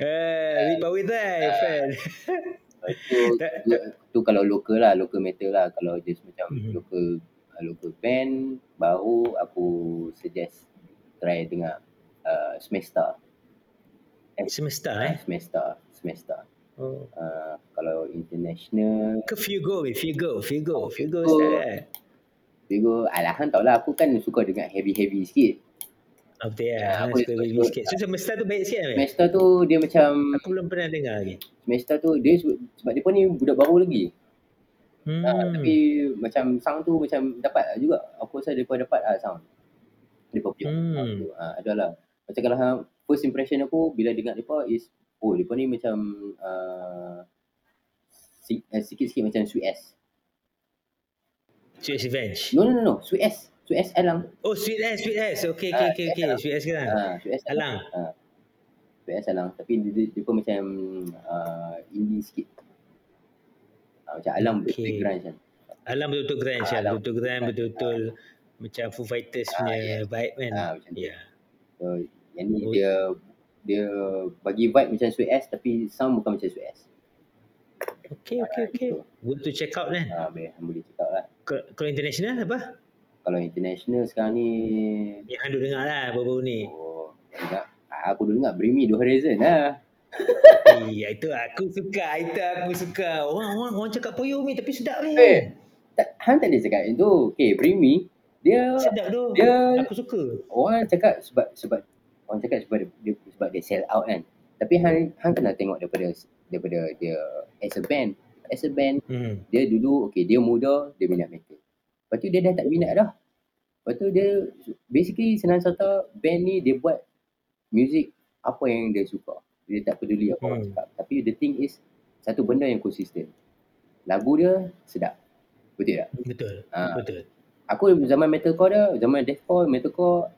Uh, live with that, friend. Lepas tu, tu, tu kalau local lah, local metal lah. Kalau just macam Mhm. local uh, local band baru aku suggest try dengar uh, Smesta. Semesta eh. Smesta, Smesta. Oh. Uh, kalau international, Ke Fugo weh, Fugo, Fugo, Fugo Fugo. style kan? Bigo, alah hang tahu lah aku kan suka dengan heavy-heavy sikit. Oh, betul Ya, aku Suka suka- sikit. So, semesta tu baik sikit kan? Semester tu dia macam, Aku belum pernah dengar lagi. semester tu dia se- sebab dia pun ni budak baru lagi. Hmm. Hmm. tapi macam sound tu macam dapat lah juga. Aku rasa dia pun dapat lah sound. Dia pun punya Hmm. sound tu. Ha, ada lah. Macam kalau hang, first impression aku bila dengar mereka is, oh mereka ni macam uh, si, uh, sikit-sikit macam Sweet S. Sweet Revenge. No, no, no, no. Sweet S. Sweet S Alang. Oh, Sweet S, Sweet S. Okay, okay, Ah, okay, Sweet okay. Sweet S kan? Ha, Sweet S Alang. Sweet S Alang. Tapi dia, dia, pun macam uh, indie sikit. Ha, macam Alang Okay. okay. background macam. Alang betul-betul grand, Ah. Betul-betul grand, betul-betul macam Foo Fighters Ah, punya yes. vibe kan? Ha, macam. Ya. So, yang ni dia dia bagi vibe macam Sweet S tapi sound bukan macam Sweet S. Okay, okay, okay. Good to check out kan? Ha, boleh, boleh check out lah. Kalau international apa? Kalau international sekarang ni, Yang Handu dengar lah baru-baru ni. oh, dengar, ah, aku dulu dengar Bring Me The Horizon lah. Iya, itu aku suka. Itu aku suka. Orang orang orang cakap poyo ni tapi sedap ni. Eh, tak, Han tak ada cakap yang tu. Okay, Bring Me, dia, Sedap tu. dia, Aku suka. orang cakap sebab, sebab, orang cakap sebab dia, sebab dia sell out kan. Tapi Han, Han kena tengok daripada, daripada dia as a band. As a band, Hmm. dia dulu, okay, dia muda, dia minat metal. Lepas tu dia dah tak minat dah. Lepas tu dia, basically senang kata, band ni dia buat music apa yang dia suka. Dia tak peduli apa orang Hmm. cakap. Tapi the thing is, satu benda yang konsisten. Lagu dia sedap. Betul tak? Betul. Ha. Betul. Aku zaman metalcore dia, zaman deathcore, metalcore,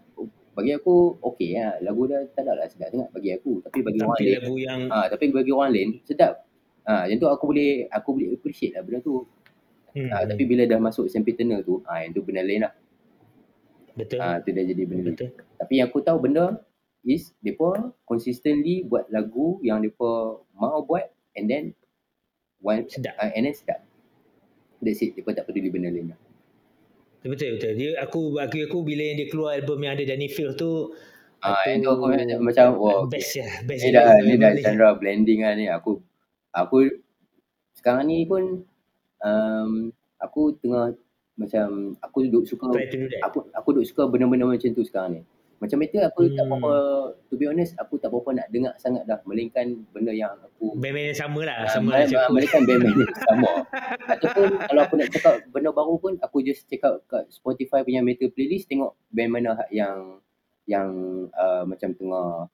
bagi aku okey lah. Lagu dia tak ada lah sedap sangat bagi aku. Tapi bagi orang Tampil lain, lagu yang ah tapi bagi orang lain sedap. Ah, yang tu aku boleh aku boleh appreciate lah benda tu. hmm. Ah, tapi bila dah masuk sempiternal tu, ah yang tu benda lain lah. betul. Ah tu dah jadi benda lain. betul. Tapi yang aku tahu benda is depa consistently buat lagu yang depa mau buat and then one Sedap. ah, and then sedap. That's it. Depa tak peduli benda lain lah. Betul betul. Dia aku bagi aku bila yang dia keluar album yang ada Danny Field tu Ah, yang tu aku macam, macam wah, okay. best ya, best. Ni dah, ni dah genre blending lah ni. Aku, aku sekarang ni pun um, aku tengah macam aku duduk suka aku aku duduk suka benda-benda macam tu sekarang ni. Macam metal aku tak Hmm. apa to be honest aku tak apa nak dengar sangat dah melainkan benda yang aku Band-band yang sama lah, Ah, sama macam aku. Melainkan band-band yang sama. Ataupun kalau aku nak cakap benda baru pun aku just check out kat Spotify punya metal playlist tengok band mana yang yang uh, macam tengah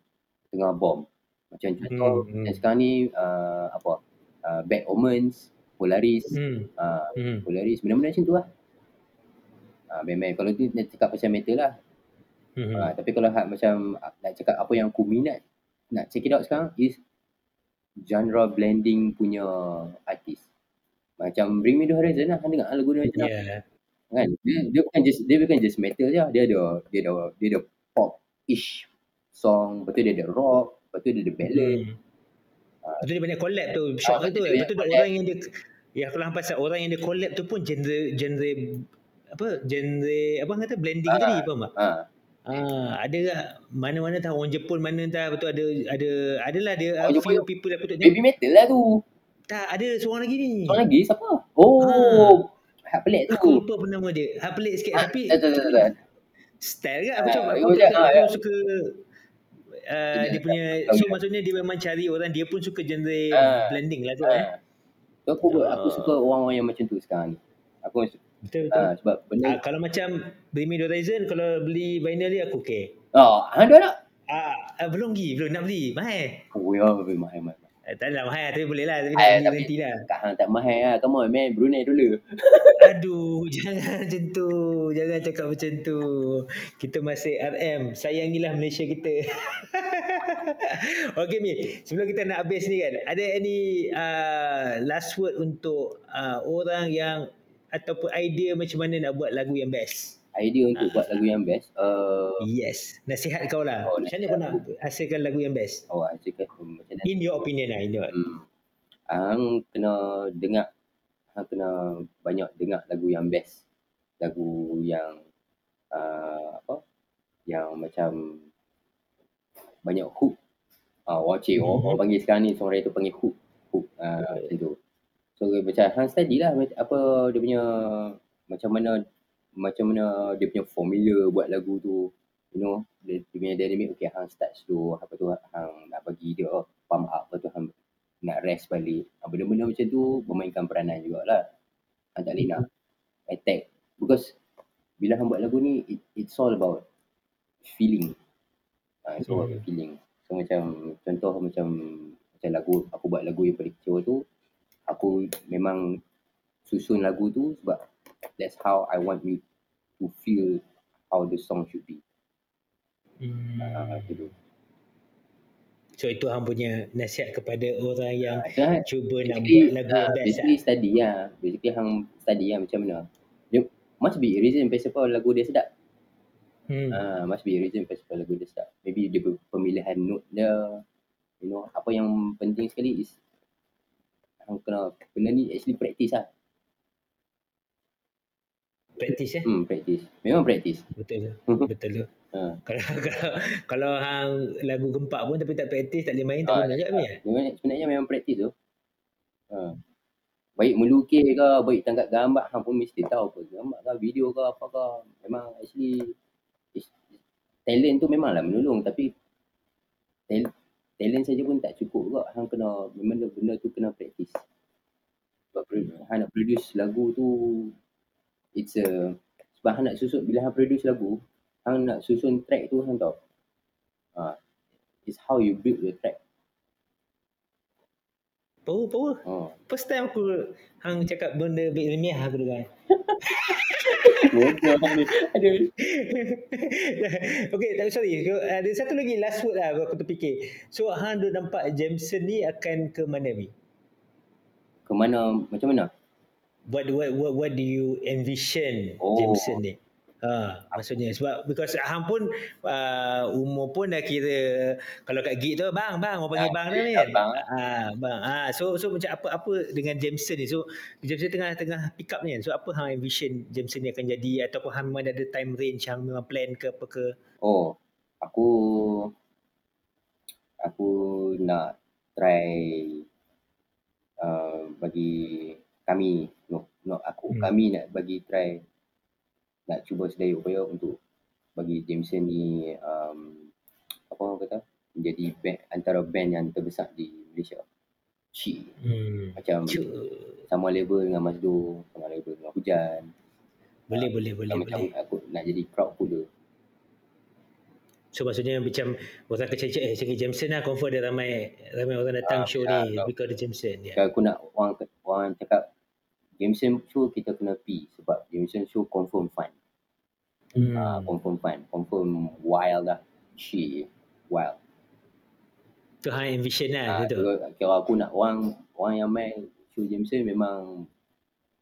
tengah bomb. Macam contoh Hmm, hmm. yang sekarang ni uh, apa? Uh, Bad Omens, Polaris, Hmm. uh, Hmm. Polaris benda-benda macam tu lah. Uh, band-band kalau tu nak cakap pasal metal lah. Hmm. Uh, tapi kalau hak macam uh, nak cakap apa yang aku minat nak check it out sekarang is genre blending punya artis. Macam Bring Me The Horizon lah, kan dengar lagu dia macam Yeah. kan. Dia, dia bukan just dia bukan just metal je, dia ada dia ada dia ada pop-ish song, lepas tu dia ada rock, tu dia ada ballad. Hmm. Lepas tu dia banyak collab tu. Shock Ah, tu. banyak orang yang dia Ya aku faham pasal orang yang dia collab tu pun genre genre apa genre apa kata blending Ah. tadi faham tak? Ha, Ah, ada tak mana-mana tahu orang Jepun mana tak betul ada ada adalah dia Jepun few tu people aku tak baby metal lah tu. tak ada seorang lagi ni. Seorang lagi siapa? Oh, hak pelik tu. Aku lupa pun nama dia. Ha pelik sikit Ah, tapi tak, tak, tak, tak. style kan Ah, dia aku, ah, aku ya. suka uh, dia punya tahu so ya. maksudnya dia memang cari orang dia pun suka genre Ah. blending lah tu eh. Ha. So, aku aku Ah. suka orang-orang yang macam tu sekarang ni. Aku Betul betul. ha, sebab benda Ah, kalau macam Bring Me The Horizon kalau beli vinyl dia aku okay. Oh, ada tak? Ah, ah belum lagi, belum nak beli. Mahal. Oh, ya, lebih mahal, mahal. Eh, tak adalah mahal tapi boleh lah tapi nak beli tapi- nanti lah. Hang tak mahal lah. Come on, man. Brunei dulu. Aduh, jangan macam tu. Jangan cakap macam tu. Kita masih RM. Sayangilah Malaysia kita. okay, Mi. Sebelum kita nak habis ni kan, ada any uh, last word untuk uh, orang yang ataupun idea macam mana nak buat lagu yang best? Idea untuk buat lagu yang best. Uh, Yes. Nasihat kau lah. Oh, macam mana kau nak hasilkan lagu yang best? oh, um, macam mana? In your opinion lah. In your Hmm. Hang kena dengar. Hang kena banyak dengar lagu yang best. Lagu yang uh, apa? Yang macam banyak hook. Ah, uh, watch it. Orang, Mhm. orang panggil sekarang ni songwriter panggil hook. hook uh, macam tu. So macam hang study lah mac- apa dia punya macam mana macam mana dia punya formula buat lagu tu. You know, dia, dia punya dynamic okay hang start slow, apa tu hang nak bagi dia pump up, apa tu hang nak rest balik. Ah, Benda-benda macam tu memainkan peranan jugalah. Hang tak boleh nak attack. Because bila hang buat lagu ni, it, it's all about feeling. Uh, it's all about feeling. So macam contoh macam macam lagu aku buat lagu yang paling kecewa tu aku memang susun lagu tu sebab that's how I want you to feel how the song should be. Hmm. Uh. So itu hang punya nasihat kepada orang yang Uh, so, cuba nak buat lagu uh, best lah. basically study lah. Basically hang study lah macam mana. Dia must be a reason principal lagu dia sedap. Hmm. Uh, must be a reason principal lagu dia sedap. Maybe dia pemilihan note dia. You know, apa yang penting sekali is hang kena benda ni actually practice lah. Praktis eh. Hmm, practice. Memang practice. Betul lah. Betul lah. Ha. Kalau kalau kalau hang lagu gempak pun tapi tak praktis tak boleh main tak Ah, guna juga ni. Memang sebenarnya memang praktis tu. Ha. Baik melukis ke, baik tangkap gambar, hang pun mesti tahu apa gambar ke, video ke, apa ke. Memang actually talent tu memanglah menolong tapi tal, talent saja pun tak cukup juga. Hang kena memang benda, tu kena praktis. Sebab pro- hang nak produce lagu tu it's a sebab hang nak susun bila hang produce lagu, hang nak susun track tu hang tahu. Ha. It's how you build the track. Power power. Oh. First time aku hang cakap benda ilmiah aku dengar. Ni. Aduh. okay, tak sorry. Ada satu lagi last word lah aku terfikir. So hang duk nampak Jameson ni akan ke mana ni? Ke mana macam mana? What what what, what do you envision Oh. Jameson ni? Ha, maksudnya sebab because hang pun uh, umur pun dah kira kalau kat gig tu bang bang mau panggil Ah, bang dah ni kan. bang. Ah bang. Ah so so macam apa apa dengan Jameson ni. So Jameson tengah tengah pick up ni kan. So apa hang envision Jameson ni akan jadi ataupun hang memang ada time range hang memang plan ke apa ke? Oh, aku aku nak try uh, bagi kami no no aku Hmm. kami nak bagi try nak cuba sedaya upaya untuk bagi Jameson ni um, apa orang kata menjadi band antara band yang terbesar di Malaysia. Ci Hmm. macam Cuk. sama level dengan Mazdo, sama level dengan Hujan. Boleh boleh boleh macam boleh. aku nak jadi crowd puller. So maksudnya macam orang akan cakap eh cakap Jameson lah confirm ada ramai ramai orang datang Ah, show ya, ni tahu. because ada Jameson. Kalau aku nak orang orang cakap Jameson show kita kena pi sebab Jameson show confirm fun. Hmm. Ah, confirm fun, confirm wild lah. She wild. Tu hang envision lah Ah, gitu. kalau, aku nak orang orang yang main show Jameson memang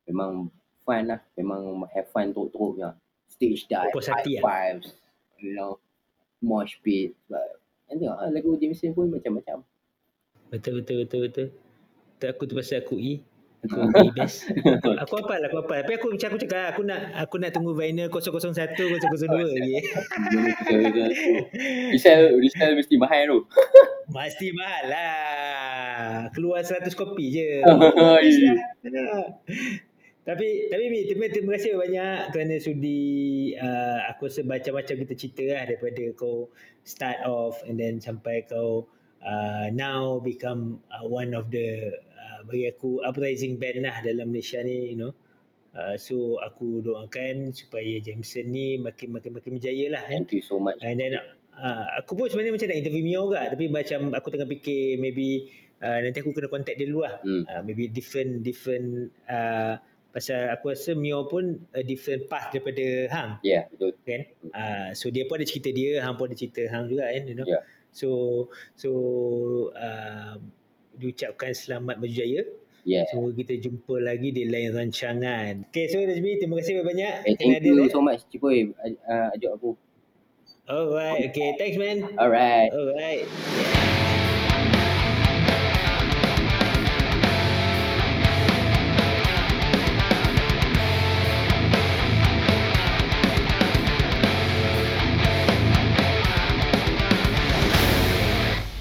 memang fun lah. Memang have fun teruk-teruk punya. Stage dive, Puas high lah. fives, you know, mosh pit. Kan tengok ah, lagu Jameson pun macam-macam. Betul betul betul betul. Tu aku tu pasal aku E. Aku E best. Aku apa lah aku apa. Tapi aku macam aku cakap aku nak aku nak tunggu vinyl 001 002 lagi. Rizal, Rizal mesti mahal tu. Mesti mahal lah. Keluar 100 kopi je. Tapi tapi Mi, terima, terima kasih banyak kerana sudi uh, aku rasa macam-macam kita cerita lah daripada kau start off and then sampai kau uh, now become uh, one of the bagi aku uprising band lah dalam Malaysia ni you know. Uh, so aku doakan supaya Jameson ni makin makin makin berjaya lah kan. Thank you so much. And then uh, aku pun sebenarnya macam nak interview Mio juga tapi macam aku tengah fikir maybe uh, nanti aku kena contact dia dulu lah. Hmm. Uh, maybe different different uh, pasal aku rasa Mio pun a different path daripada Hang Ya, yeah, betul. kan. Uh, so dia pun ada cerita dia, Hang pun ada cerita Hang juga kan you know. Ya. So so uh, diucapkan selamat berjaya. Yeah. Semoga kita jumpa lagi di lain rancangan. Okay, so Rajmi, terima kasih banyak. Eh, kerana thank you hadir, eh. so much Cipoy uh, ajak aku. Alright, okay. Thanks man. Alright. Alright. Yeah.